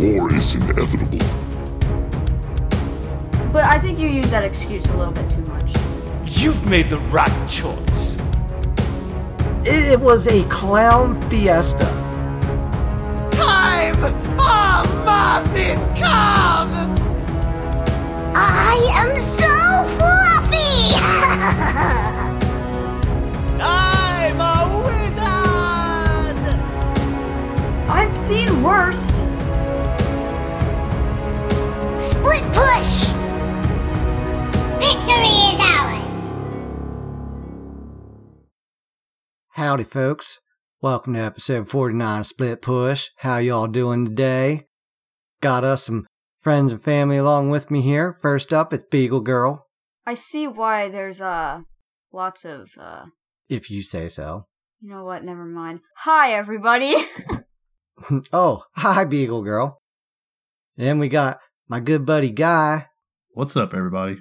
War is inevitable. But I think you use that excuse a little bit too much. You've made the right choice. It was a clown fiesta. Time of Martin come! I am so fluffy! I'm a wizard! I've seen worse. Split push! Victory is ours! Howdy, folks. Welcome to episode 49 of Split Push. How y'all doing today? Got us some friends and family along with me here. First up, it's Beagle Girl, I see why there's uh lots of uh if you say so. you know what, never mind. Hi everybody. oh, hi, Beagle Girl. Then we got my good buddy Guy What's up, everybody?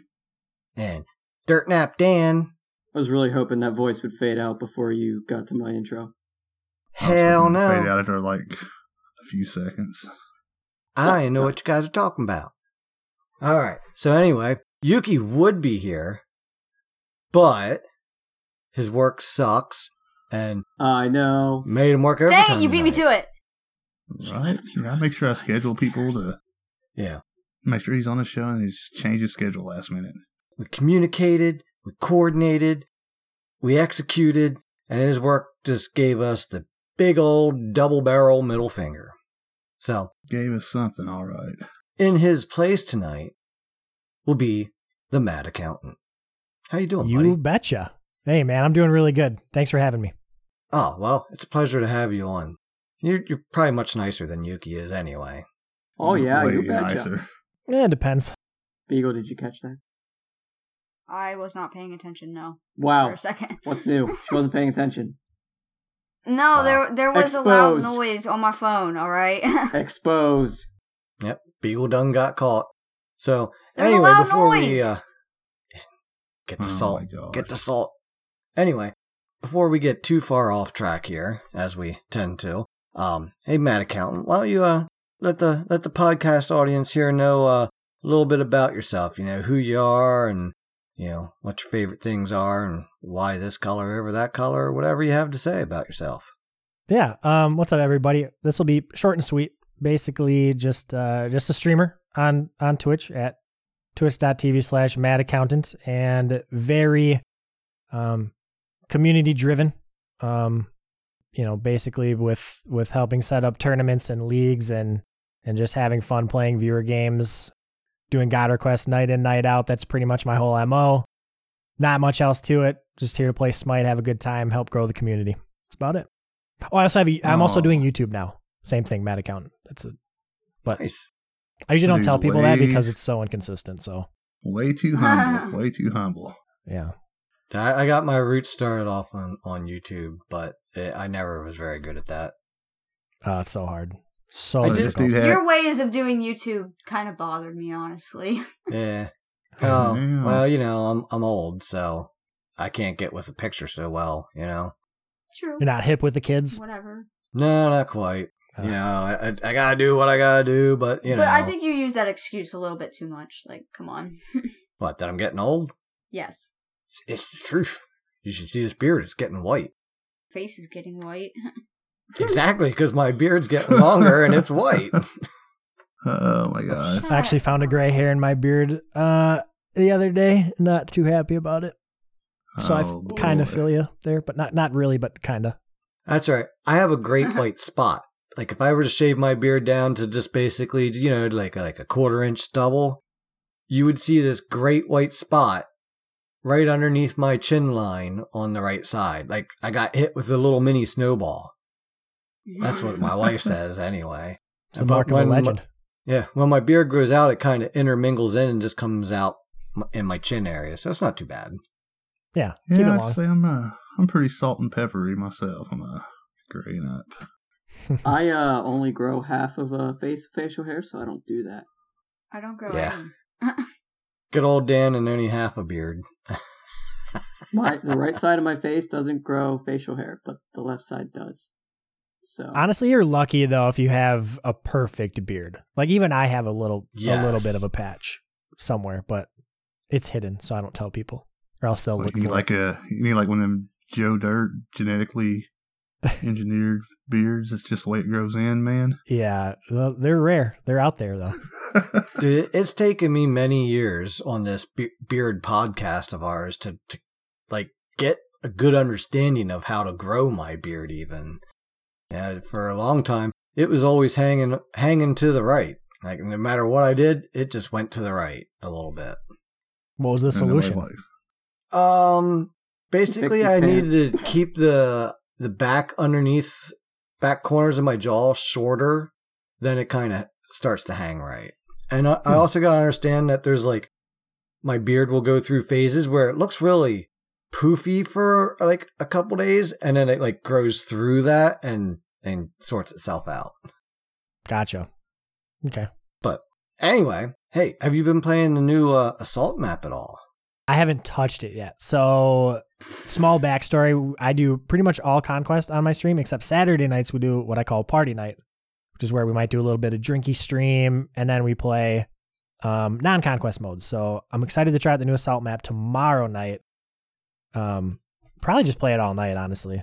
and Dirt Nap Dan. I was really hoping that voice would fade out before you got to my intro. Hell no. Fade no. out after like a few seconds. I don't even know what you guys are talking about. All right. So anyway, Yuki would be here, but his work sucks and I know. made him work overtime. Dang it, you beat me tonight. to it. Right? Yeah, I make sure I schedule people to Yeah. Make sure he's on the show and he just change his schedule last minute. We communicated, we coordinated, we executed, and his work just gave us the big old double barrel middle finger. So, Gave us something, all right. in his place tonight will be the mad accountant. How you doing, You buddy? betcha. Hey, man, I'm doing really good. Thanks for having me. Oh, well, it's a pleasure to have you on. You're, you're probably much nicer than Yuki is anyway. Oh yeah, Way you betcha. nicer. Eh, it depends. Beagle, did you catch that? I was not paying attention, no. Wow. For a second. What's new? She wasn't paying attention. No, there there was a loud noise on my phone, alright? Exposed. Yep, Beagle Dung got caught. So, There's a anyway, loud before we uh, get the Oh salt, get the salt. Anyway, before we get too far off track here, as we tend to, um, hey, Mad Accountant, why don't you uh let the let the podcast audience here know uh, a little bit about yourself? You know who you are and you know what your favorite things are and why this color over that color, or whatever you have to say about yourself. Yeah. Um, what's up, everybody? This will be short and sweet. Basically, just uh, just a streamer on on Twitch at twitch.tv slash mad accountant and very um, community driven. Um, you know, basically with with helping set up tournaments and leagues and and just having fun playing viewer games, doing God requests night in night out. That's pretty much my whole mo. Not much else to it. Just here to play Smite, have a good time, help grow the community. That's about it. Oh, I also have. A, I'm also Oh. doing YouTube now. Same thing, Mad Accountant. That's it. But Nice. I usually don't tell people that because it's so inconsistent. So Way too humble. way too humble. yeah. I, I got my roots started off on, on YouTube, but it, I never was very good at that. Oh, it's so hard. So I just- this dude had, Your ways of doing YouTube kind of bothered me, honestly. Yeah. Oh, Yeah. well, you know, I'm I'm old, so I can't get with the picture so well, you know. True. You're not hip with the kids. Whatever. No, not quite. Uh, You know, I, I I gotta do what I gotta do, but you know, but I think you use that excuse a little bit too much. Like, come on. what that I'm getting old. yes. It's, it's the truth. You should see this beard; it's getting white. Face is getting white. exactly, because my beard's getting longer and it's white. oh my god. I actually found a gray hair in my beard uh, the other day. Not too happy about it. So Oh, I kind of feel you there, but not not really, but kind of. That's right. I have a great white spot. Like if I were to shave my beard down to just basically, you know, like like a quarter inch stubble, you would see this great white spot right underneath my chin line on the right side. Like I got hit with a little mini snowball. That's what my wife says anyway. It's the mark of a when my- legend. Yeah, when my beard grows out, it kind of intermingles in and just comes out in my chin area, so it's not too bad. Yeah, keep Yeah, it I'd say I'm, uh, I'm pretty salt and peppery myself. I'm uh, graying up. I uh only grow half of a face facial hair, so I don't do that. I don't grow Yeah. any. Good old Dan and only half a beard. My the right side of my face doesn't grow facial hair, but the left side does. So Honestly, you're lucky though if you have a perfect beard. Like even I have a little a little bit of a patch somewhere, but it's hidden, so I don't tell people, or else they'll Like, look you need for like it. a you need like one of them Joe Dirt genetically engineered beards. It's just the way it grows in, man. Yeah, well, they're rare. They're out there though. Dude, it's taken me many years on this be- beard podcast of ours to, to like get a good understanding of how to grow my beard. Even yeah, for a long time, it was always hanging hanging to the right. Like no matter what I did, it just went to the right a little bit. What was the solution? likes- Um, basically, I pants. needed to keep the the back underneath back corners of my jaw shorter. Then it kind of starts to hang right. And I, I also got to understand that there's like my beard will go through phases where it looks really poofy for like a couple days, and then it like grows through that and and sorts itself out. Gotcha. Okay. But anyway, hey, have you been playing the new uh, assault map at all? I haven't touched it yet. So, small backstory I do pretty much all Conquest on my stream, except Saturday nights we do what I call party night, which is where we might do a little bit of drinky stream and then we play um, non Conquest modes. So, I'm excited to try out the new Assault map tomorrow night. Um, probably just play it all night, honestly.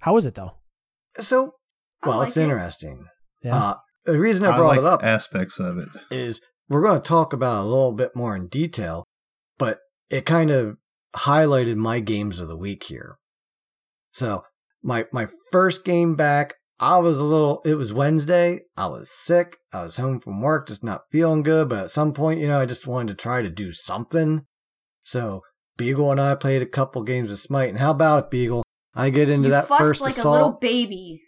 How was it though? So, well, like it's it. interesting. Yeah. Uh, the reason I I brought like it up aspects of it. is we're going to talk about it a little bit more in detail, but it kind of highlighted my games of the week here. So my my first game back, I was a little. It was Wednesday. I was sick. I was home from work, just not feeling good. But at some point, you know, I just wanted to try to do something. So Beagle and I played a couple games of Smite. And how about it, Beagle? I get into you that fussed first like assault. a little baby.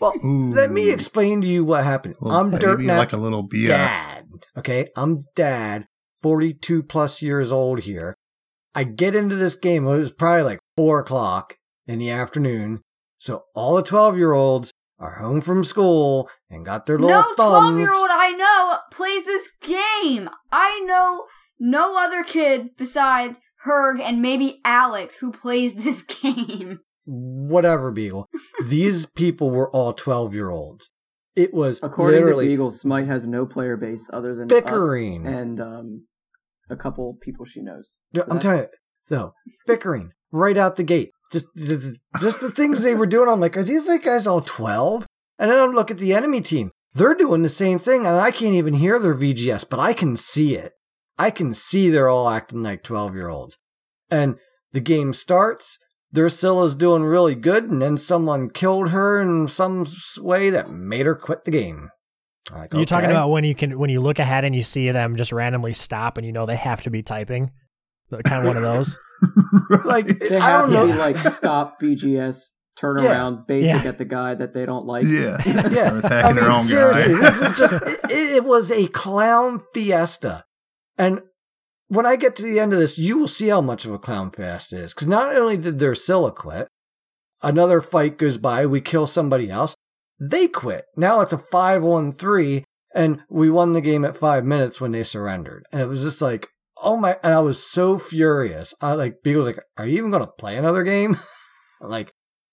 well, let me explain to you what happened. Little I'm baby, Dirt like a little beer. dad. Okay, I'm dad, 42 plus years old here. I get into this game. It was probably like four o'clock in the afternoon. So all the 12 year olds are home from school and got their little No thumbs. 12 year old I know plays this game. I know no other kid besides Herg and maybe Alex who plays this game. Whatever, Beagle. These people were all 12 year olds. It was according literally to Beagle, Smite has no player base other than Bickering. us and um, a couple people she knows. So I'm telling you, though, bickering right out the gate. Just, just, just the things they were doing. I'm like, are these like guys all 12? And then I look at the enemy team. They're doing the same thing, and I can't even hear their VGS, but I can see it. I can see they're all acting like 12 year olds. And the game starts. Drusilla's doing really good, and then someone killed her in some way that made her quit the game. Like, You're talking about when you can when you look ahead and you see them just randomly stop and you know they have to be typing. Kind of one of those. Like, They I have don't to know. be like stop VGS, turn Yeah. around, basic Yeah. at the guy that they don't like. yeah, Yeah, They're attacking their own seriously, guy. this is just it, it was a clown fiesta, and when I get to the end of this, you will see how much of a clown fiesta it is. Because not only did their Scylla quit, another fight goes by, we kill somebody else, they quit. Now it's a five on three, and we won the game at five minutes when they surrendered, and it was just like. Oh my! And I was so furious. I like Beagle's like, "Are you even gonna play another game?" Like,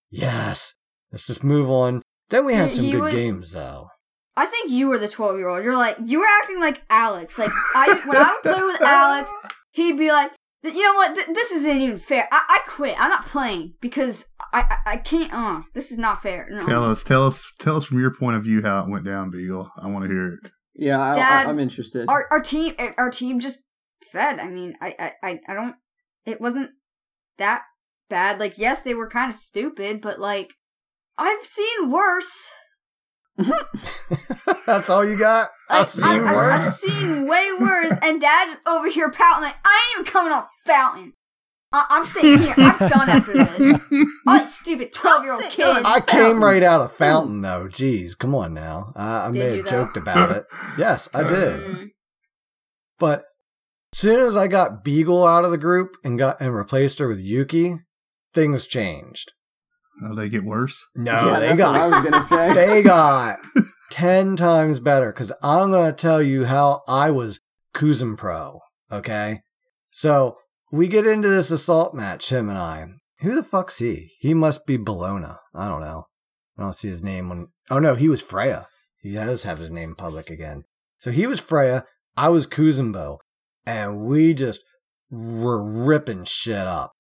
yes. Let's just move on. Then we had He- some he good was- games though. I think you were the 12 year old. You're like, you were acting like Alex. Like, I when I would play with Alex, he'd be like, you know what? Th- this isn't even fair. I, I quit. I'm not playing because I, I, I can't. Uh, this is not fair. No. Tell us, tell us, tell us from your point of view how it went down, Beagle. I want to hear it. Yeah, I, Dad, I, I'm interested. Our, our team, our team just fed. I mean, I, I, I, I don't, it wasn't that bad. Like, yes, they were kind of stupid, but like, I've seen worse. That's all you got? Like, I've seen I, I, worse. I've seen way worse, and Dad's over here pouting like I ain't even coming off fountain. I, I'm staying here. I'm done after this. All these stupid twelve year old kids. I came right out of Fountain though. Jeez, come on now. I, I may have though? joked about it. Yes, I did. Mm. But soon as I got Beagle out of the group and got and replaced her with Yuki, things changed. How they get worse? No, yeah, they that's what I got was gonna say. they got ten times better because I'm gonna tell you how I was Kuzenbo. Okay, so we get into this assault match, him and I. Who the fuck's he? He must be Bologna. I don't know. I don't see his name on. Oh no, he was Freya. He does have his name public again. So he was Freya. I was Kuzenbo, and we just were ripping shit up.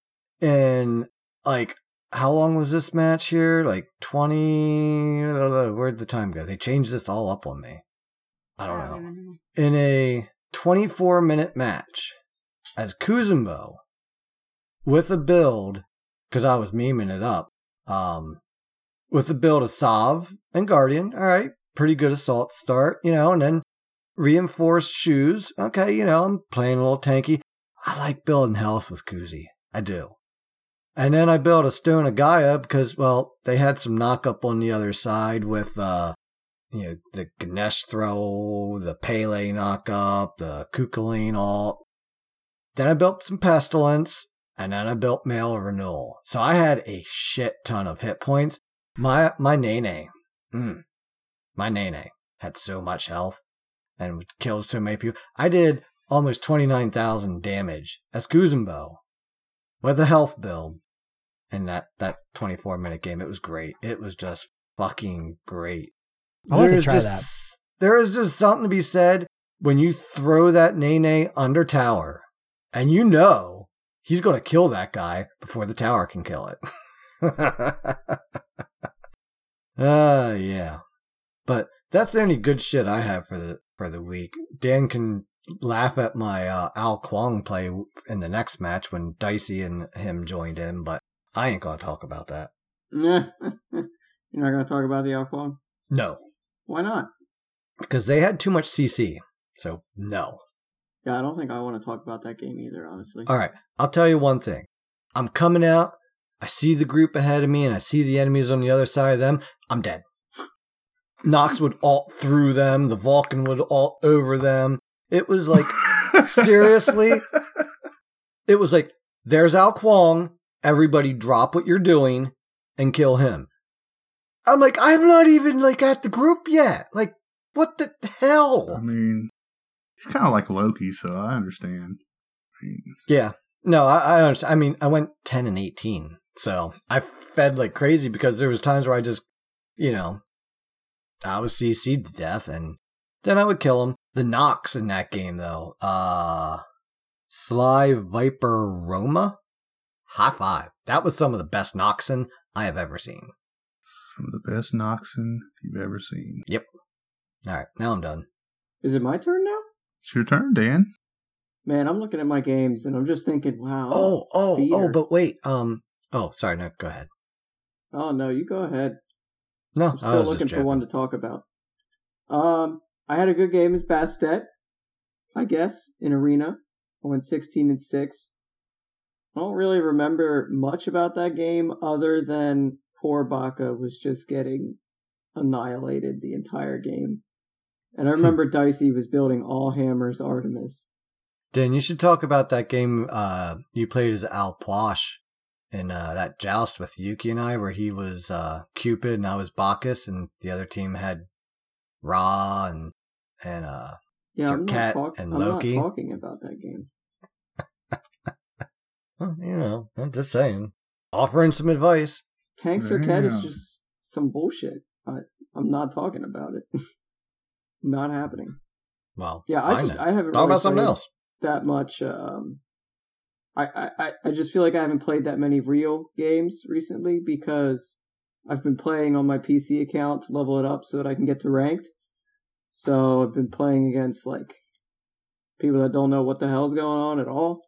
And like, how long was this match here? Like twenty? Where'd the time go? They changed this all up on me. I don't know. In a twenty-four minute match, as Kuzenbo, with a build, because I was memeing it up. Um, with a build of Sav and Guardian. All right, pretty good assault start, you know, and then reinforced shoes. Okay, you know, I'm playing a little tanky. I like building health with Kuzi. I do. And then I built a Stone of Gaia because, well, they had some knock up on the other side with, uh, you know, the Ganesh throw, the Pele knock up, the Kukulkan alt. Then I built some Pestilence, and then I built Mail Renewal. So I had a shit ton of hit points. My my Nene, mm, my Nene had so much health and killed so many people. I did almost twenty nine thousand damage as Kuzenbo with a health build in that that twenty four minute game. It was great. It was just fucking great. I want to try just, There is just something to be said when you throw that Nene under tower, and you know he's going to kill that guy before the tower can kill it. Ah, yeah. But that's the only good shit I have for the for the week. Dan can laugh at my uh, Ao Kuang play in the next match when Dicey and him joined in, but I ain't gonna talk about that. You're not gonna talk about the Ao Kuang? No, Why not? because they had too much CC. So no. Yeah, I don't think I want to talk about that game either, honestly. All right, I'll tell you one thing. I'm coming out. I see the group ahead of me, and I see the enemies on the other side of them. I'm dead. Nox would alt through them. The Vulcan would alt over them. It was like seriously. It was like there's Ao Kuang. Everybody drop what you're doing and kill him. I'm like I'm not even like at the group yet. Like what the hell? I mean, he's kind of like Loki, so I understand. I mean, Yeah. No, I, I understand. I mean, I went 10 and 18. So I fed like crazy because there was times where I just, you know, I was CC'd to death and then I would kill him. The Nox in that game though, uh, Sly Viper Roma, high five. That was some of the best Noxen I have ever seen. some of the best Noxon you've ever seen. Yep. All right, now I'm done. Is it my turn now? It's your turn, Dan. Man, I'm looking at my games and I'm just thinking, wow. Oh, oh, oh, Fear. but wait. Um, oh, sorry. No, go ahead. Oh no, you go ahead. No, I'm I still was looking just for one to talk about. Um, I had a good game as Bastet, I guess, in Arena. I went 16 and 6. I don't really remember much about that game other than poor Baka was just getting annihilated the entire game. And I remember Dicey was building all hammers Artemis. Dan, you should talk about that game uh, you played as Al Pwash in uh, that joust with Yuki and I, where he was uh, Cupid and I was Bacchus, and the other team had Ra and and uh, Yeah, Sir I'm, not, Cat talk- and I'm not Loki. talking about that game. Well, you know, I'm just saying, offering some advice. Tank Circuit is Yeah. just some bullshit. I, I'm not talking about it. not happening. Well, Yeah, I just then. I haven't talk really about something else. that much. Um, I, I I- I just feel like I haven't played that many real games recently because I've been playing on my PC account to level it up so that I can get to ranked. So I've been playing against like people that don't know what the hell's going on at all.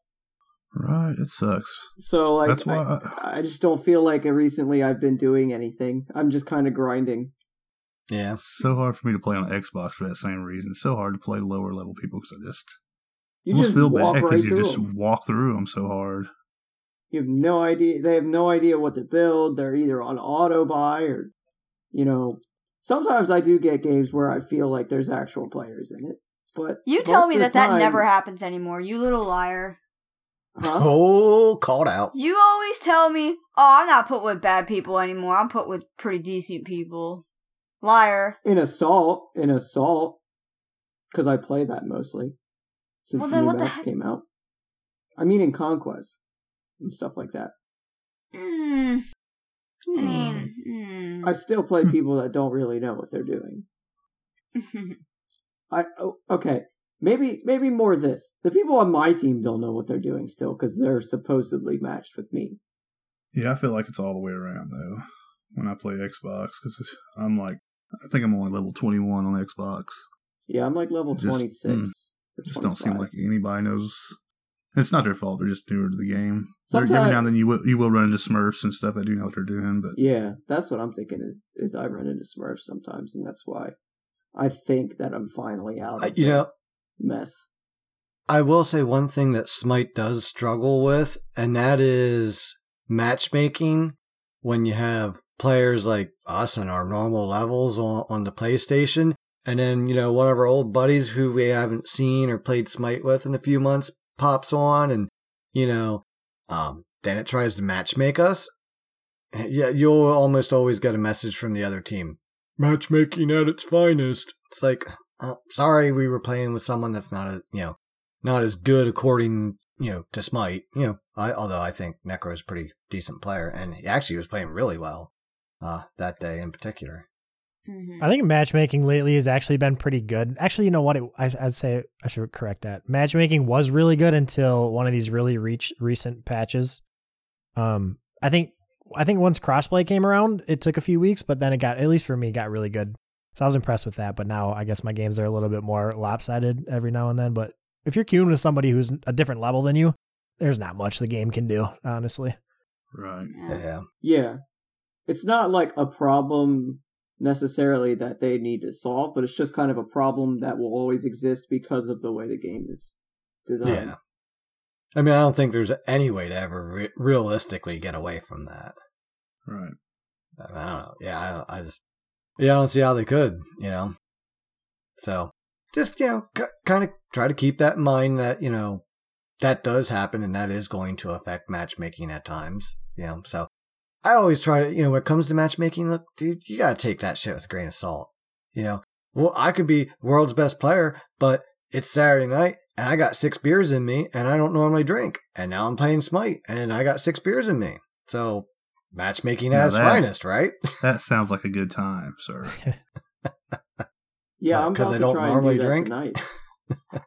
Right, it sucks. So like That's why. I, I, I just don't feel like recently I've been doing anything. I'm just kind of grinding. Yeah, it's so hard for me to play on Xbox for that same reason. It's so hard to play lower level people because I just You almost just feel walk bad right because you just just 'em. walk through them so hard. You have no idea. They have no idea what to build. They're either on auto buy or, you know, sometimes I do get games where I feel like there's actual players in it. But You tell me of the that that never happens anymore. You little liar. Huh? Oh, called out. You always tell me, "Oh, I'm not put with bad people anymore. I'm put with pretty decent people." Liar. In Assault, in Assault, because I play that mostly since Well, the then new what the came out. I mean, in Conquest and stuff like that. Mm. I mean, hmm. I still play people that don't really know what they're doing. I oh, okay. Maybe maybe more this. The people on my team don't know what they're doing still because they're supposedly matched with me. Yeah, I feel like it's all the way around though when I play Xbox because I'm like I think I'm only level 21 on Xbox. Yeah, I'm like level Just- twenty six. mm, Just don't seem like anybody knows. It's not their fault; they're just newer to the game. There- Every now and then you will you will run into Smurfs and stuff I do know what they're doing, but Yeah, that's what I'm thinking. Is is I run into Smurfs sometimes, and that's why I think that I'm finally out. I- you the know, mess. I will say one thing that Smite does struggle with, and that is matchmaking when you have players like us and our normal levels on, on the PlayStation, and then, you know, one of our old buddies who we haven't seen or played Smite with in a few months pops on and, you know, um, then it tries to matchmake us. Yeah, you'll almost always get a message from the other team. Matchmaking at its finest. It's like, oh, sorry, we were playing with someone that's not a, you know, not as good according, you know, to Smite. You know, I, although I think Necro is a pretty decent player, and he actually was playing really well uh, that day in particular. Mhm. I think matchmaking lately has actually been pretty good. Actually, you know what? It, I, I'd say I should correct that. Matchmaking was really good until one of these really reach, recent patches. Um, I think I think once crossplay came around, it took a few weeks, but then it got at least for me got really good. So I was impressed with that. But now I guess my games are a little bit more lopsided every now and then. But if you're queuing with somebody who's a different level than you, there's not much the game can do, honestly. right. Yeah. Yeah. Yeah, it's not like a problem necessarily that they need to solve, but it's just kind of a problem that will always exist because of the way the game is designed. Yeah. I mean, I don't think there's any way to ever re- realistically get away from that. Right. I, mean, I don't know. Yeah, I, don't- I just, yeah, I don't see how they could, you know? So, just, you know, c- kind of try to keep that in mind that, you know, that does happen and that is going to affect matchmaking at times, you know? So, I always try to, you know, when it comes to matchmaking, look, dude, you gotta take that shit with a grain of salt, you know? Well, I could be world's best player, but it's Saturday night and I got six beers in me and I don't normally drink. And now I'm playing Smite and I got six beers in me. So, matchmaking Now at its finest, right? That sounds like a good time, sir. Yeah, Well, I'm 'cause about I to don't try normally and do drink. tonight. I'm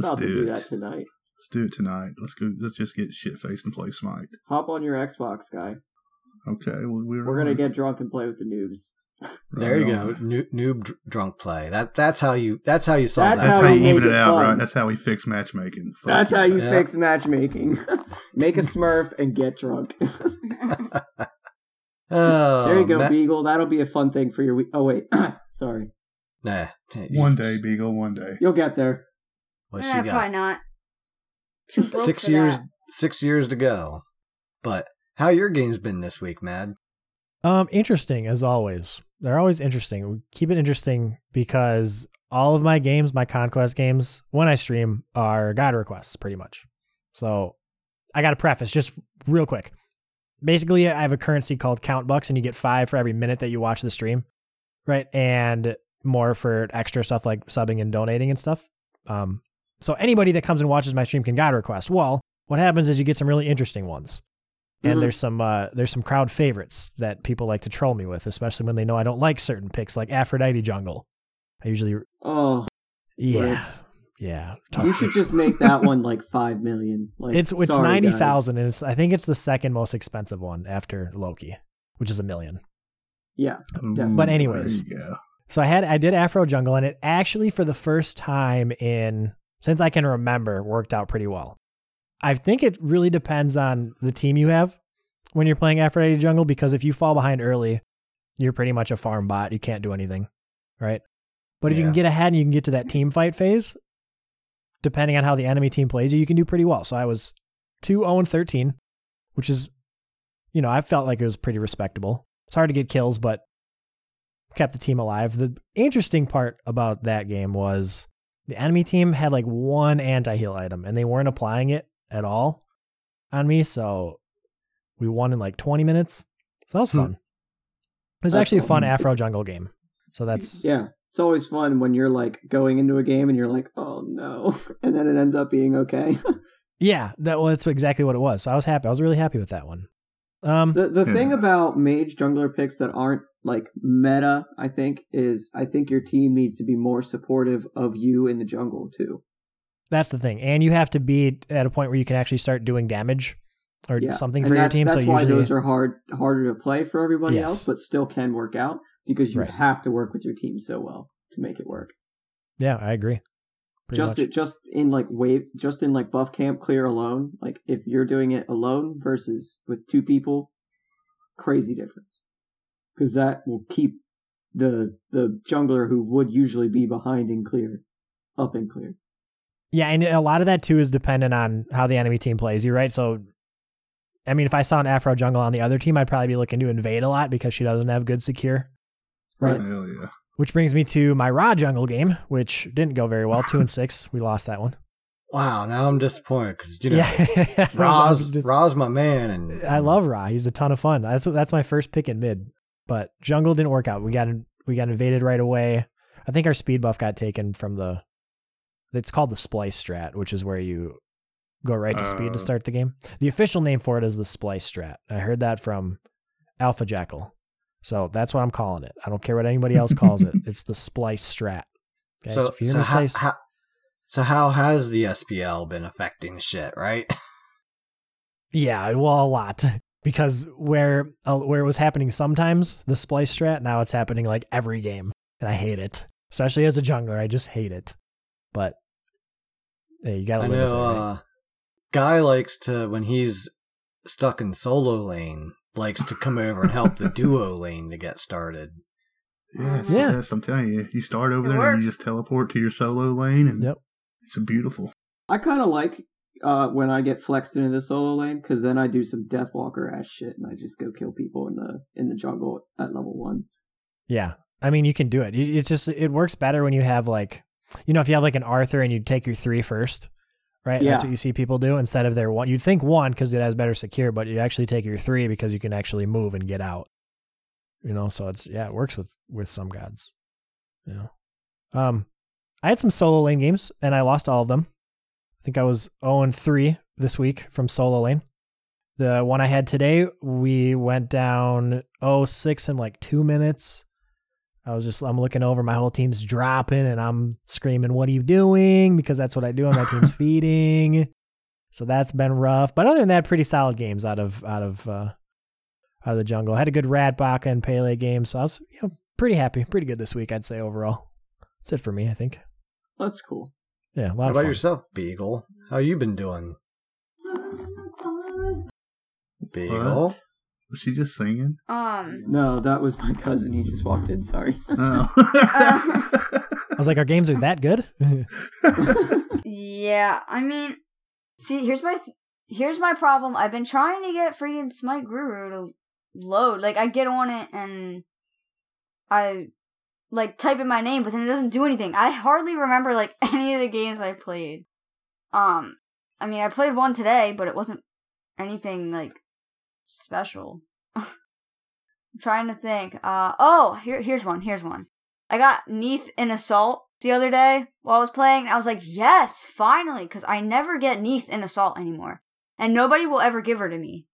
Let's about to do do it. that tonight. Let's do it tonight. Let's go. Let's just get shit faced and play Smite. Hop on your Xbox, guy. Okay. Well, we're, We're gonna get drunk and play with the noobs. There you go. on. Noob, noob drunk play. That that's how you that's how you solve That's that. That's how how you you even it it out, fun. right? That's how we fix matchmaking. Fuck That's how you Yeah. fix matchmaking. Make a Smurf and get drunk. oh, there you go, Ma- Beagle. That'll be a fun thing for your week. Oh wait, sorry. Nah, One day, Beagle. One day. You'll get there. What Eh, she got? probably not. Too Six years. that. Six years to go. But how your game's been this week, Mad? Um, interesting as always. They're always interesting. We keep it interesting because all of my games, my conquest games, when I stream, are God requests pretty much. So I got to preface just real quick. Basically, I have a currency called Count Bucks, and you get five for every minute that you watch the stream, right? And more for extra stuff like subbing and donating and stuff. Um, so anybody that comes and watches my stream can God request. Well, what happens is you get some really interesting ones and Mhm. there's some uh, there's some crowd favorites that people like to troll me with, especially when they know I don't like certain picks, like Aphrodite Jungle. I usually, Oh, yeah, yeah. tough. you should just make that one like five million. Like it's it's sorry, ninety guys. thousand, and it's I think it's the second most expensive one after Loki, which is a million. Yeah, Ooh, But anyways. there you go. So I had I did Aphro Jungle, and it actually for the first time in since I can remember worked out pretty well. I think it really depends on the team you have when you're playing Aphrodite Jungle because if you fall behind early, you're pretty much a farm bot. You can't do anything, right? But if you can get ahead and you can get to that team fight phase, depending on how the enemy team plays you, you can do pretty well. So I was 2 0 13, which is, you know, I felt like it was pretty respectable. It's hard to get kills, but kept the team alive. The interesting part about that game was the enemy team had like one anti heal item and they weren't applying it at all on me. So we won in like 20 minutes. So that was Hmm. fun. It was That's actually a fun. Aphro jungle game. So that's yeah. It's always fun when you're like going into a game and you're like, oh no, and then it ends up being okay. yeah, that well, that's exactly what it was. So I was happy. I was really happy with that one. Um, The the thing about mage jungler picks that aren't like meta, I think, is I think your team needs to be more supportive of you in the jungle too. That's the thing, and you have to be at a point where you can actually start doing damage or Yeah, something and for your team. That's so why usually, those are hard harder to play for everybody Yes. else, but still can work out because you Right. have to work with your team so well to make it work. yeah, I agree. Pretty just it, just in like wave, just in like buff camp clear alone. Like if you're doing it alone versus with two people, crazy difference. Because that will keep the the jungler who would usually be behind in clear up in clear. Yeah, and a lot of that too is dependent on how the enemy team plays you, right? So, I mean, if I saw an Aphro jungle on the other team, I'd probably be looking to invade a lot because she doesn't have good secure. Right. Hell yeah. Which brings me to my Ra jungle game, which didn't go very well. Two and six, we lost that one. Wow, now I'm disappointed because you know yeah, I was- I was Ra's, just- Ra's my man, and I love Ra. He's a ton of fun. That's that's my first pick in mid, but jungle didn't work out. We got we got invaded right away. I think our speed buff got taken from the. It's called the splice strat, which is where you go right to speed Uh. to start the game. The official name for it is the splice strat. I heard that from Alpha Jackal, so that's what I'm calling it. I don't care what anybody else calls it. It's the splice strat. Okay, so, so, if you're so, gonna how, say how, so how has the SPL been affecting shit? Right? Yeah, well, a lot because where uh, where it was happening sometimes the splice strat, now it's happening like every game, and I hate it. Especially as a jungler, I just hate it. But hey, you gotta I live with it. know. Right? Uh, Guy likes to when he's stuck in solo lane, likes to come over and help the duo lane to get started. Yes, Yeah. yes, I'm telling you. You start over It there and you just teleport to your solo lane, and Yep. it's beautiful. I kind of like uh, when I get flexed into the solo lane because then I do some Deathwalker ass shit and I just go kill people in the in the jungle at level one. Yeah, I mean you can do it. It- It's just it works better when you have like, you know, if you have like an Arthur and you take your three first, right? That's what you see people do instead of their one. You'd think one because it has better secure, but you actually take your three because you can actually move and get out. You know, so it's yeah, it works with with some gods. Yeah. Um, I had some solo lane games and I lost all of them. I think I was 0 and 3 this week from solo lane. The one I had today, we went down 0-6 in like two minutes. I was just, I'm looking over, my whole team's dropping and I'm screaming, What are you doing? Because that's what I do when my team's feeding. So that's been rough. But other than that, pretty solid games out of, out of, uh, out of the jungle. I had a good Rat Baka and Pele game. So I was, you know, pretty happy, pretty good this week, I'd say overall. That's it for me, I think. That's cool. Yeah, a How about fun. yourself, Beagle? How you been doing, Beagle? What? Was she just singing? Um, No, that was my cousin. He just walked in. Sorry. Oh. I was like, our games are that good? yeah, I mean, see, here's my th- here's my problem. I've been trying to get freaking Smite Guru to load. Like, I get on it and I like type in my name, but then it doesn't do anything. I hardly remember like any of the games I played. Um, I mean, I played one today, but it wasn't anything like special. I'm trying to think. Uh, oh, here, here's one. Here's one. I got Neith in Assault the other day while I was playing. And I was like, yes, finally, because I never get Neith in Assault anymore. And nobody will ever give her to me.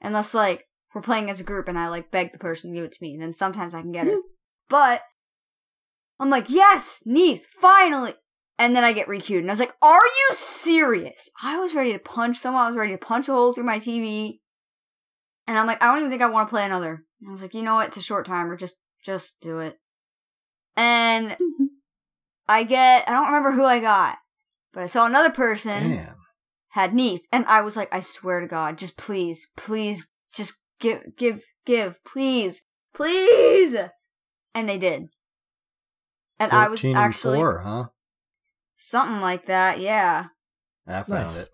Unless, like, we're playing as a group and I, like, beg the person to give it to me. And then sometimes I can get her. But, I'm like, yes, Neith, finally! And then I get requeued. And I was like, are you serious? I was ready to punch someone. I was ready to punch a hole through my TV. And I'm like, I don't even think I want to play another. And I was like, you know what? It's a short timer. Just, just do it. And I get, I don't remember who I got, but I saw another person Damn. had Neith, and I was like, I swear to God, just please, please, just give, give, give, please, please. And they did. And I was 13 and actually four, huh? something like that, yeah. I found Nice. it.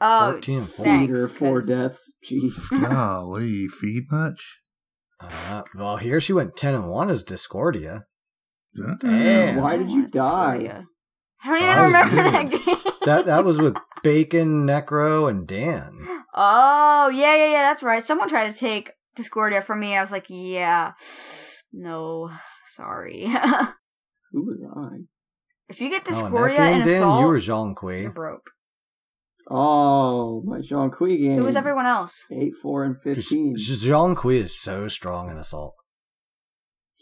Oh, 14 and four. thanks, Feeder, four 'cause- deaths. Jeez. Golly, you feed much? Uh, well, here she went ten and one as Discordia. Damn. Why did you die? Discordia. I don't even I remember that game. That that was with Bacon, Necro, and Dan. Oh, yeah, yeah, yeah, that's right. Someone tried to take Discordia from me. I was like, yeah, no, sorry. Who was I? if you get Oh, Discordia Necro and Dan, Assault, you were Zhong you're broke. Oh, my Zhong Kui game. Who was everyone else? Eight, four, and fifteen. Zhong Kui is so strong in assault.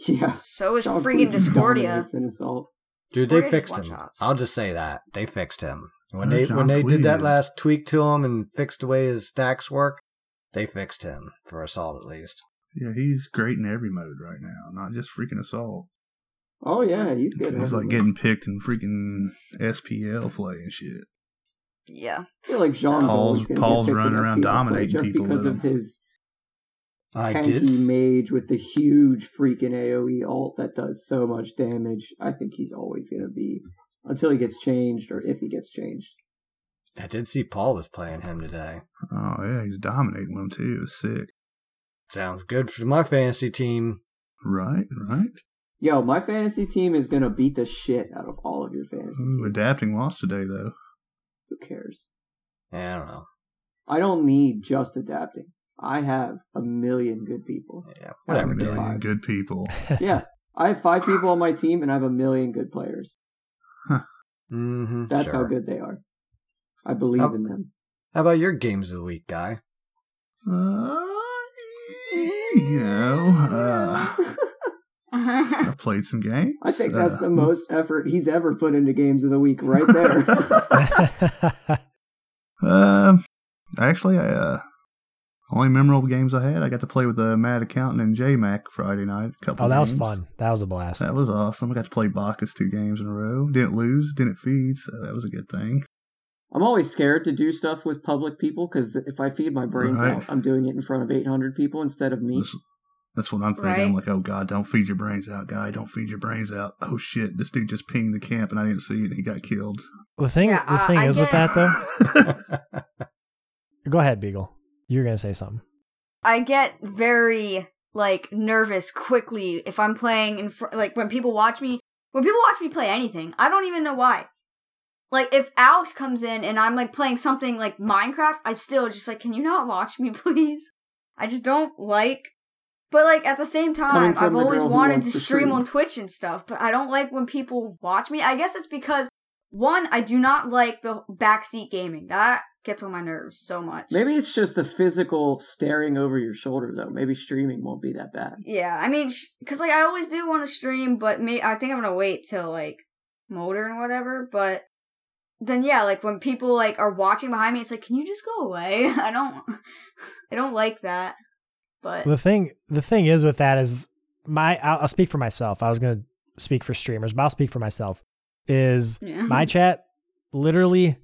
Yeah. So is Zhong Kui freaking Discordia. dominates in assault. Dude, they fixed him. shots. I'll just say that they fixed him when they Zhong when they Kui did that is- last tweak to him and fixed the way his stacks work. They fixed him for assault at least. Yeah, he's great in every mode right now, not just freaking assault. Oh yeah, he's good. He's like getting picked in freaking SPL play and shit. Yeah. I feel like Zhong's Paul's- always Paul's get picked in running around SPL play dominating just people because of his I tanky did. mage with the huge freaking AOE alt that does so much damage. I think he's always gonna be until he gets changed or if he gets changed. I did see Paul was playing him today. Oh yeah, he's dominating them too. It's sick. Sounds good for my fantasy team. Right, right. Yo, my fantasy team is gonna beat the shit out of all of your fantasy Ooh, teams. adapting lost today though. Who cares? Yeah, I don't know. I don't need just adapting. I have a million good people. Yeah, I whatever, would dude. say- Million good people. yeah, I have five people on my team, and I have a million good players. Mm-hmm. That's how good they are. I believe How- in them. How about your games of the week, guy? Uh, you know, uh, I played some games. I think that's Uh, the most effort he's ever put into games of the week, right there. Um, actually, I, uh, only memorable games I had. I got to play with the Mad Accountant and J Mac Friday night. A couple. oh, that was fun. That was a blast. That was awesome. I got to play Bacchus two games in a row. Didn't lose, didn't feed, so that was a good thing. I'm always scared to do stuff with public people because if I feed my brains Right. out, I'm doing it in front of 800 people instead of me. That's, that's what I'm thinking. Right. I'm like, oh god, don't feed your brains out, guy. Don't feed your brains out. Oh shit, this dude just pinged the camp and I didn't see it. and He got killed. The thing, Yeah, the uh, thing I is with that though. Go ahead, Beagle. You're gonna say something. I get very like nervous quickly if I'm playing in fr- like when people watch me when people watch me play anything. I don't even know why. Like if Alex comes in and I'm like playing something like Minecraft, I still just like, can you not watch me, please? I just don't like. But like at the same time, I've always wanted to to stream stream. on Twitch and stuff, but I don't like when people watch me. I guess it's because one, I do not like the backseat gaming. That gets on my nerves so much. Maybe it's just the physical staring over your shoulder, though. Maybe streaming won't be that bad. Yeah, I mean, because like I always do want to stream, but may I think I'm gonna wait till like Motor and whatever. But then yeah, like when people like are watching behind me, it's like, can you just go away? I don't, I don't like that. But The thing, the thing is with that is my. I'll, I'll speak for myself. I was gonna speak for streamers, but I'll speak for myself. Is yeah. my chat literally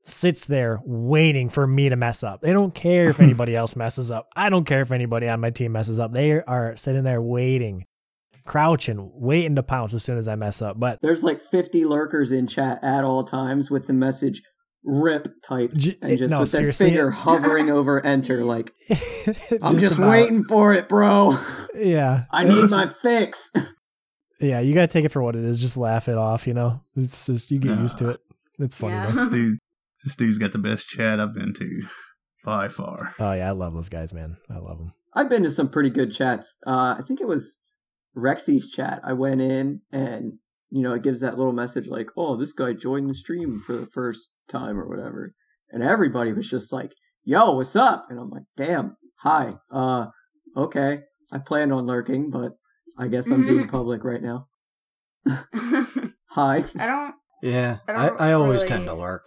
sits there waiting for me to mess up. They don't care if anybody else messes up. I don't care if anybody on my team messes up. They are sitting there waiting, crouching, waiting to pounce as soon as I mess up. But There's like 50 lurkers in chat at all times with the message "rip" type J- and just no, with their seriously. finger hovering over enter, like I'm just, about- waiting for it, bro. Yeah, I need my fix. Yeah, you gotta take it for what it is. Just laugh it off. You know, it's just you get used to it. It's funny Yeah. though. This dude, this dude's got the best chat I've been to by far. Oh yeah, I love those guys, man. I love them. I've been to some pretty good chats. Uh, I think it was Rexy's chat. I went in and you know it gives that little message like, "Oh, this guy joined the stream for the first time or whatever," and everybody was just like, "Yo, what's up?" And I'm like, "Damn, hi. Uh, okay. I planned on lurking, but I guess I'm being public right now. Hi. I don't. Yeah, I I, don't I always really- tend to lurk.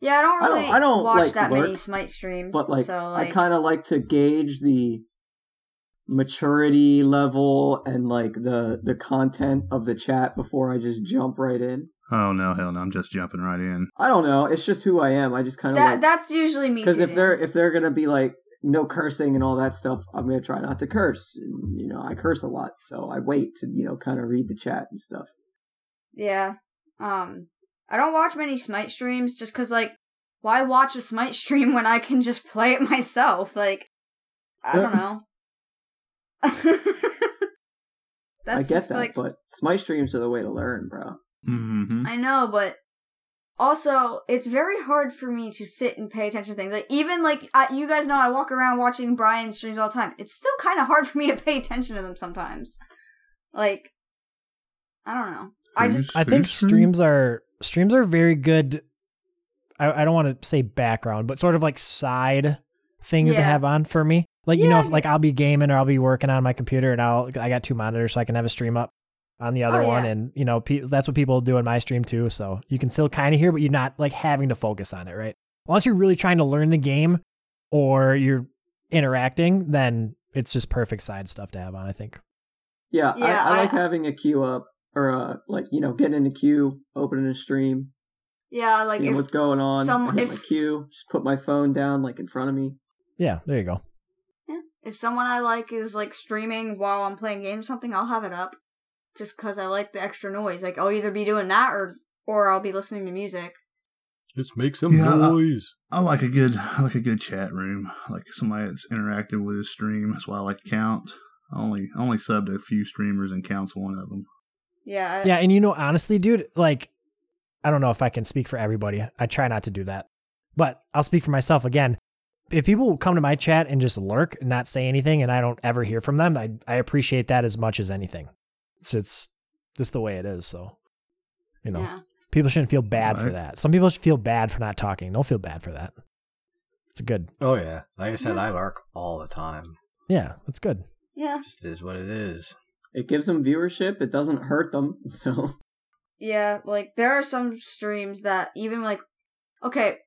Yeah, I don't I don't- really I don't watch like that many Smite streams. but like, so like, I kind of like to gauge the maturity level and like the the content of the chat before I just jump right in. Oh no, hell no! I'm just jumping right in. I don't know. It's just who I am. I just kind of that like that's usually me. because too, if they're if they're gonna be like no cursing and all that stuff, I'm gonna try not to curse. And, you know, I curse a lot, so I wait to you know kind of read the chat and stuff. Yeah. Um, I don't watch many Smite streams just because, like, why watch a Smite stream when I can just play it myself? Like, I don't know. That's I get just, that, like, but Smite streams are the way to learn, bro. Mm-hmm. I know, but also it's very hard for me to sit and pay attention to things. Like, even like I, you guys know, I walk around watching Brian streams all the time. It's still kind of hard for me to pay attention to them sometimes. Like, I don't know. I just I think streams are streams are very good I, I don't want to say background, but sort of like side things to have on for me. Like you know, if like I'll be gaming or I'll be working on my computer and I'll I got two monitors so I can have a stream up on the other Oh, one yeah. and you know pe- that's what people do in my stream too so you can still kind of hear but you're not like having to focus on it right unless you're really trying to learn the game or you're interacting then it's just perfect side stuff to have on i think Yeah, Yeah, I, I, I- like having a queue up or uh, like you know getting in a queue, opening a stream, Yeah, like if what's going on. some- I hit my if- queue, just put my phone down like in front of me. yeah there you go if someone I like is like streaming while I'm playing games or something, I'll have it up. Just cause I like the extra noise. Like I'll either be doing that or or I'll be listening to music. Just make some Yeah, I- noise. I like a good, I like a good chat room, like somebody that's interactive with a stream. That's why I like to count. I only, I only subbed a few streamers and counts one of them. Yeah. I- yeah and you know honestly dude like i don't know if i can speak for everybody i try not to do that but i'll speak for myself again if people come to my chat and just lurk and not say anything and i don't ever hear from them i, I appreciate that as much as anything so it's just the way it is so you know Yeah. people shouldn't feel bad for that some people should feel bad for not talking don't feel bad for that it's good Oh yeah, like I said, Yeah. I lurk all the time. yeah it's good Yeah. Just is what it is. It gives them viewership. It doesn't hurt them. So Yeah, like there are some streams that even like okay,